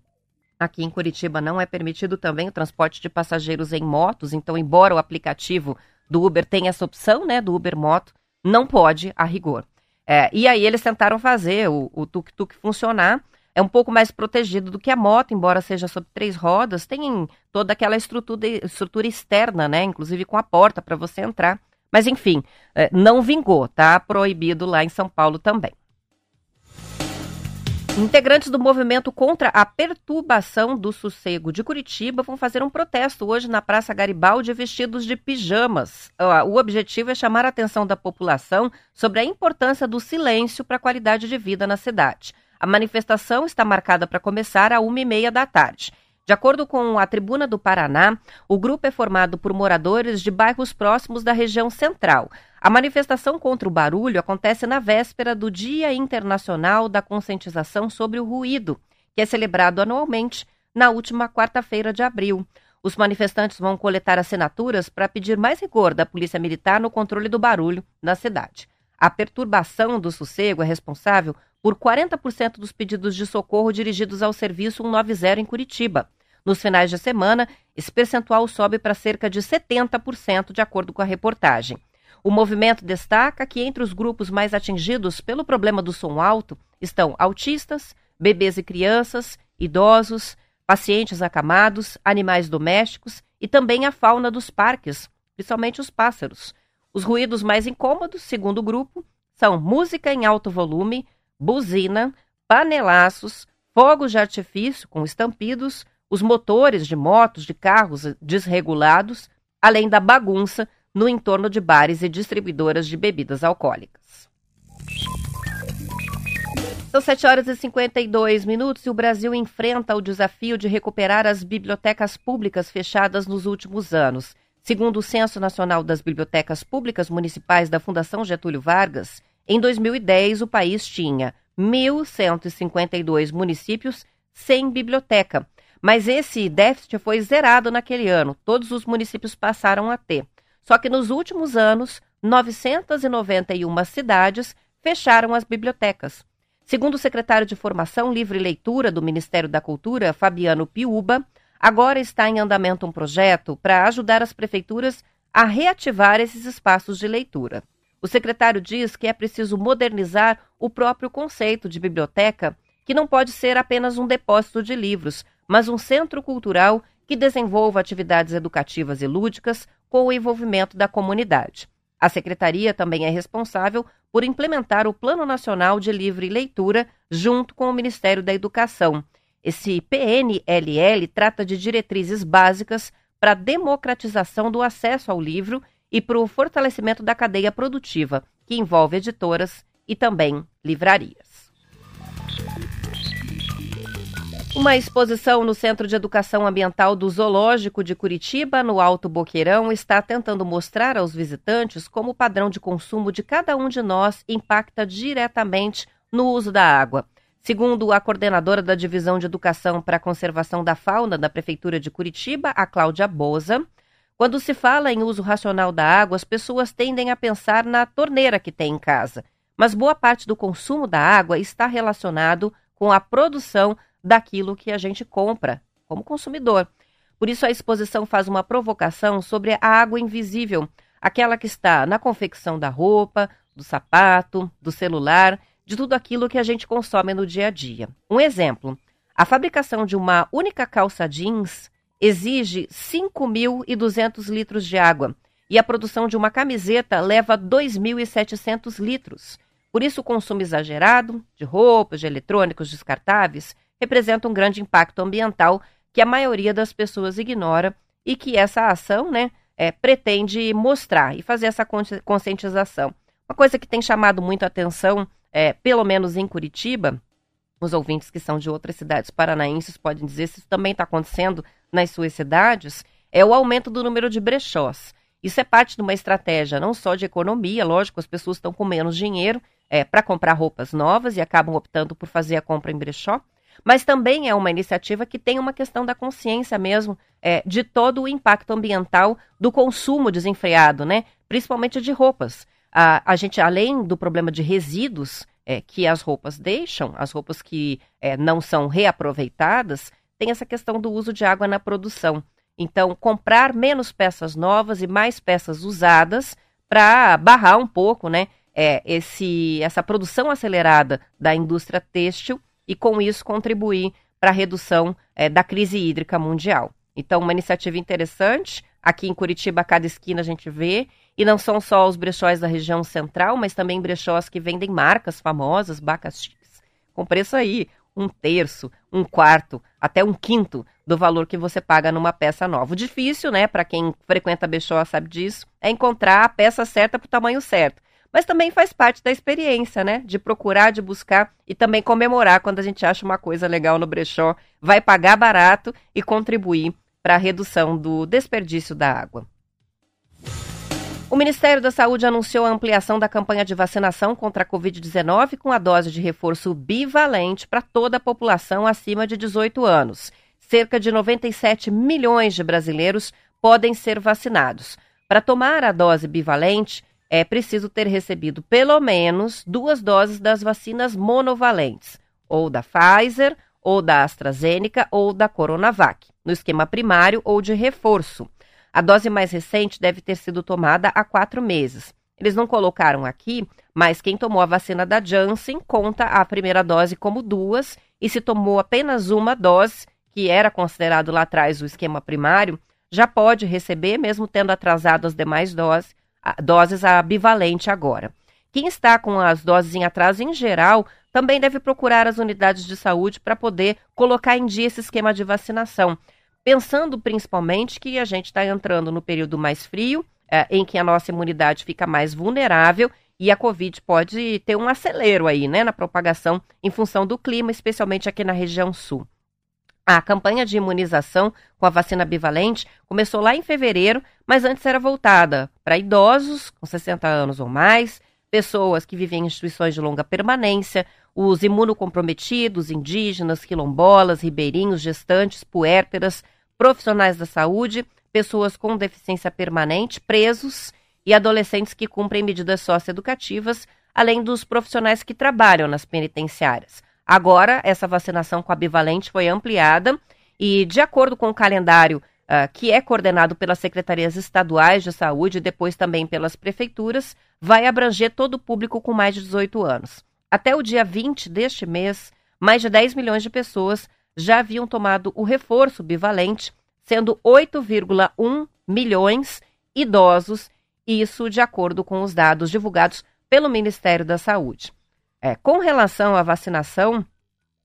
S2: Aqui em Curitiba não é permitido também o transporte de passageiros em motos, então, embora o aplicativo do Uber tenha essa opção, né, do Uber Moto, não pode a rigor. É, e aí eles tentaram fazer o tuk-tuk funcionar. É um pouco mais protegido do que a moto, embora seja sobre três rodas. Tem toda aquela estrutura, estrutura externa, né? Inclusive com a porta para você entrar. Mas enfim, é, não vingou, tá proibido lá em São Paulo também. Integrantes do movimento contra a perturbação do sossego de Curitiba vão fazer um protesto hoje na Praça Garibaldi vestidos de pijamas. O objetivo é chamar a atenção da população sobre a importância do silêncio para a qualidade de vida na cidade. A manifestação está marcada para começar às uma e meia da tarde. De acordo com a Tribuna do Paraná, o grupo é formado por moradores de bairros próximos da região central. A manifestação contra o barulho acontece na véspera do Dia Internacional da Conscientização sobre o Ruído, que é celebrado anualmente na última quarta-feira de abril. Os manifestantes vão coletar assinaturas para pedir mais rigor da Polícia Militar no controle do barulho na cidade. A perturbação do sossego é responsável por 40% dos pedidos de socorro dirigidos ao Serviço 190 em Curitiba. Nos finais de semana, esse percentual sobe para cerca de 70%, de acordo com a reportagem. O movimento destaca que entre os grupos mais atingidos pelo problema do som alto estão autistas, bebês e crianças, idosos, pacientes acamados, animais domésticos e também a fauna dos parques, principalmente os pássaros. Os ruídos mais incômodos, segundo o grupo, são música em alto volume, buzina, panelaços, fogos de artifício com estampidos, os motores de motos, de carros desregulados, além da bagunça no entorno de bares e distribuidoras de bebidas alcoólicas. São 7 horas e 52 minutos e o Brasil enfrenta o desafio de recuperar as bibliotecas públicas fechadas nos últimos anos. Segundo o Censo Nacional das Bibliotecas Públicas Municipais da Fundação Getúlio Vargas, em 2010 o país tinha 1.152 municípios sem biblioteca, Mas esse déficit foi zerado naquele ano, todos os municípios passaram a ter. Só que nos últimos anos, 991 cidades fecharam as bibliotecas. Segundo o secretário de Formação, Livre Leitura do Ministério da Cultura, Fabiano Piuba, agora está em andamento um projeto para ajudar as prefeituras a reativar esses espaços de leitura. O secretário diz que é preciso modernizar o próprio conceito de biblioteca, que não pode ser apenas um depósito de livros, mas um centro cultural que desenvolva atividades educativas e lúdicas com o envolvimento da comunidade. A secretaria também é responsável por implementar o Plano Nacional de Livre Leitura junto com o Ministério da Educação. Esse PNLL trata de diretrizes básicas para a democratização do acesso ao livro e para o fortalecimento da cadeia produtiva, que envolve editoras e também livrarias. Uma exposição no Centro de Educação Ambiental do Zoológico de Curitiba, no Alto Boqueirão, está tentando mostrar aos visitantes como o padrão de consumo de cada um de nós impacta diretamente no uso da água. Segundo a coordenadora da Divisão de Educação para a Conservação da Fauna da Prefeitura de Curitiba, a Cláudia Boza, quando se fala em uso racional da água, as pessoas tendem a pensar na torneira que tem em casa. Mas boa parte do consumo da água está relacionado com a produção daquilo que a gente compra como consumidor. Por isso, a exposição faz uma provocação sobre a água invisível, aquela que está na confecção da roupa, do sapato, do celular, de tudo aquilo que a gente consome no dia a dia. Um exemplo: a fabricação de uma única calça jeans exige 5.200 litros de água e a produção de uma camiseta leva 2.700 litros. Por isso, o consumo exagerado de roupas, de eletrônicos descartáveis representa um grande impacto ambiental que a maioria das pessoas ignora e que essa ação né, é, pretende mostrar e fazer essa conscientização. Uma coisa que tem chamado muito a atenção, é, pelo menos em Curitiba, os ouvintes que são de outras cidades paranaenses podem dizer se isso também está acontecendo nas suas cidades, é o aumento do número de brechós. Isso é parte de uma estratégia não só de economia, lógico, as pessoas estão com menos dinheiro é, para comprar roupas novas e acabam optando por fazer a compra em brechó, mas também é uma iniciativa que tem uma questão da consciência mesmo é, de todo o impacto ambiental do consumo desenfreado, né? Principalmente de roupas. A, a gente, além do problema de resíduos é, que as roupas deixam, as roupas que é, não são reaproveitadas, tem essa questão do uso de água na produção. Então, comprar menos peças novas e mais peças usadas para barrar um pouco, né? É, esse, essa produção acelerada da indústria têxtil e, com isso, contribuir para a redução é, da crise hídrica mundial. Então, uma iniciativa interessante. Aqui em Curitiba, a cada esquina a gente vê. E não são só os brechós da região central, mas também brechós que vendem marcas famosas, bacas com preço aí, um terço, um quarto, até um quinto do valor que você paga numa peça nova. O difícil, né, para quem frequenta brechó sabe disso, é encontrar a peça certa para o tamanho certo mas também faz parte da experiência, né? De procurar, de buscar e também comemorar quando a gente acha uma coisa legal no brechó, vai pagar barato e contribuir para a redução do desperdício da água. O Ministério da Saúde anunciou a ampliação da campanha de vacinação contra a Covid-19 com a dose de reforço bivalente para toda a população acima de 18 anos. Cerca de 97 milhões de brasileiros podem ser vacinados. Para tomar a dose bivalente, é preciso ter recebido pelo menos duas doses das vacinas monovalentes, ou da Pfizer, ou da AstraZeneca, ou da Coronavac, no esquema primário ou de reforço. A dose mais recente deve ter sido tomada há quatro meses. Eles não colocaram aqui, mas quem tomou a vacina da Janssen conta a primeira dose como duas, e se tomou apenas uma dose, que era considerado lá atrás o esquema primário, já pode receber, mesmo tendo atrasado as demais doses, doses a bivalente agora. Quem está com as doses em atraso em geral também deve procurar as unidades de saúde para poder colocar em dia esse esquema de vacinação. Pensando principalmente que a gente está entrando no período mais frio, é, em que a nossa imunidade fica mais vulnerável e a Covid pode ter um acelero aí, né, na propagação em função do clima, especialmente aqui na região sul. A campanha de imunização com a vacina bivalente começou lá em fevereiro, mas antes era voltada para idosos com 60 anos ou mais, pessoas que vivem em instituições de longa permanência, os imunocomprometidos, indígenas, quilombolas, ribeirinhos, gestantes, puérperas, profissionais da saúde, pessoas com deficiência permanente, presos e adolescentes que cumprem medidas socioeducativas, além dos profissionais que trabalham nas penitenciárias. Agora, essa vacinação com a bivalente foi ampliada e, de acordo com o calendário uh, que é coordenado pelas secretarias estaduais de saúde e depois também pelas prefeituras, vai abranger todo o público com mais de 18 anos. Até o dia 20 deste mês, mais de 10 milhões de pessoas já haviam tomado o reforço bivalente, sendo 8,1 milhões idosos, isso de acordo com os dados divulgados pelo Ministério da Saúde. É, com relação à vacinação,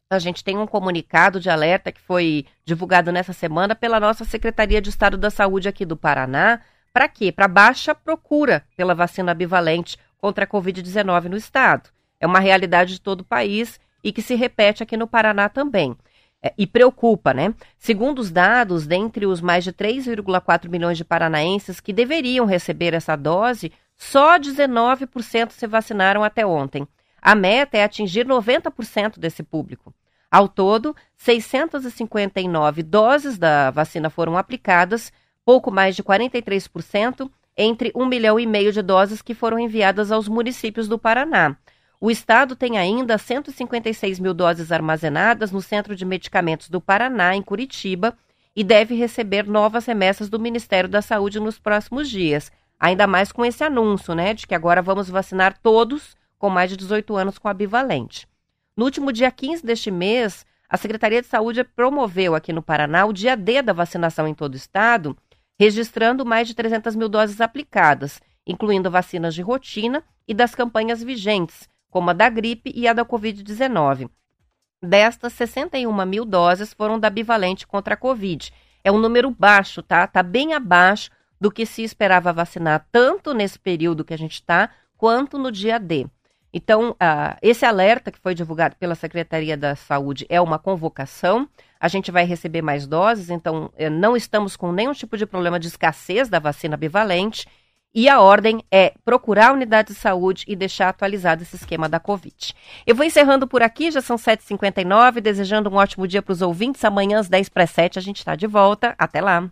S2: a gente tem um comunicado de alerta que foi divulgado nessa semana pela nossa Secretaria de Estado da Saúde aqui do Paraná. Para quê? Para baixa procura pela vacina bivalente contra a Covid-19 no estado. É uma realidade de todo o país e que se repete aqui no Paraná também. É, e preocupa, né? Segundo os dados, dentre os mais de 3,4 milhões de paranaenses que deveriam receber essa dose, só 19% se vacinaram até ontem. A meta é atingir 90% desse público. Ao todo, 659 doses da vacina foram aplicadas, pouco mais de 43%, entre 1 milhão e meio de doses que foram enviadas aos municípios do Paraná. O estado tem ainda 156 mil doses armazenadas no Centro de Medicamentos do Paraná, em Curitiba, e deve receber novas remessas do Ministério da Saúde nos próximos dias. Ainda mais com esse anúncio, né, de que agora vamos vacinar todos com mais de 18 anos com a bivalente. No último dia 15 deste mês, a Secretaria de Saúde promoveu aqui no Paraná o dia D da vacinação em todo o estado, registrando mais de 300 mil doses aplicadas, incluindo vacinas de rotina e das campanhas vigentes, como a da gripe e a da Covid-19. Destas, 61 mil doses foram da bivalente contra a Covid. É um número baixo, tá? Está bem abaixo do que se esperava vacinar, tanto nesse período que a gente está, quanto no dia D. Então, uh, esse alerta que foi divulgado pela Secretaria da Saúde é uma convocação. A gente vai receber mais doses, então eh, não estamos com nenhum tipo de problema de escassez da vacina bivalente. E a ordem é procurar a unidade de saúde e deixar atualizado esse esquema da Covid. Eu vou encerrando por aqui, já são 7h59, desejando um ótimo dia para os ouvintes. Amanhã às 10 para 7 a gente está de volta. Até lá.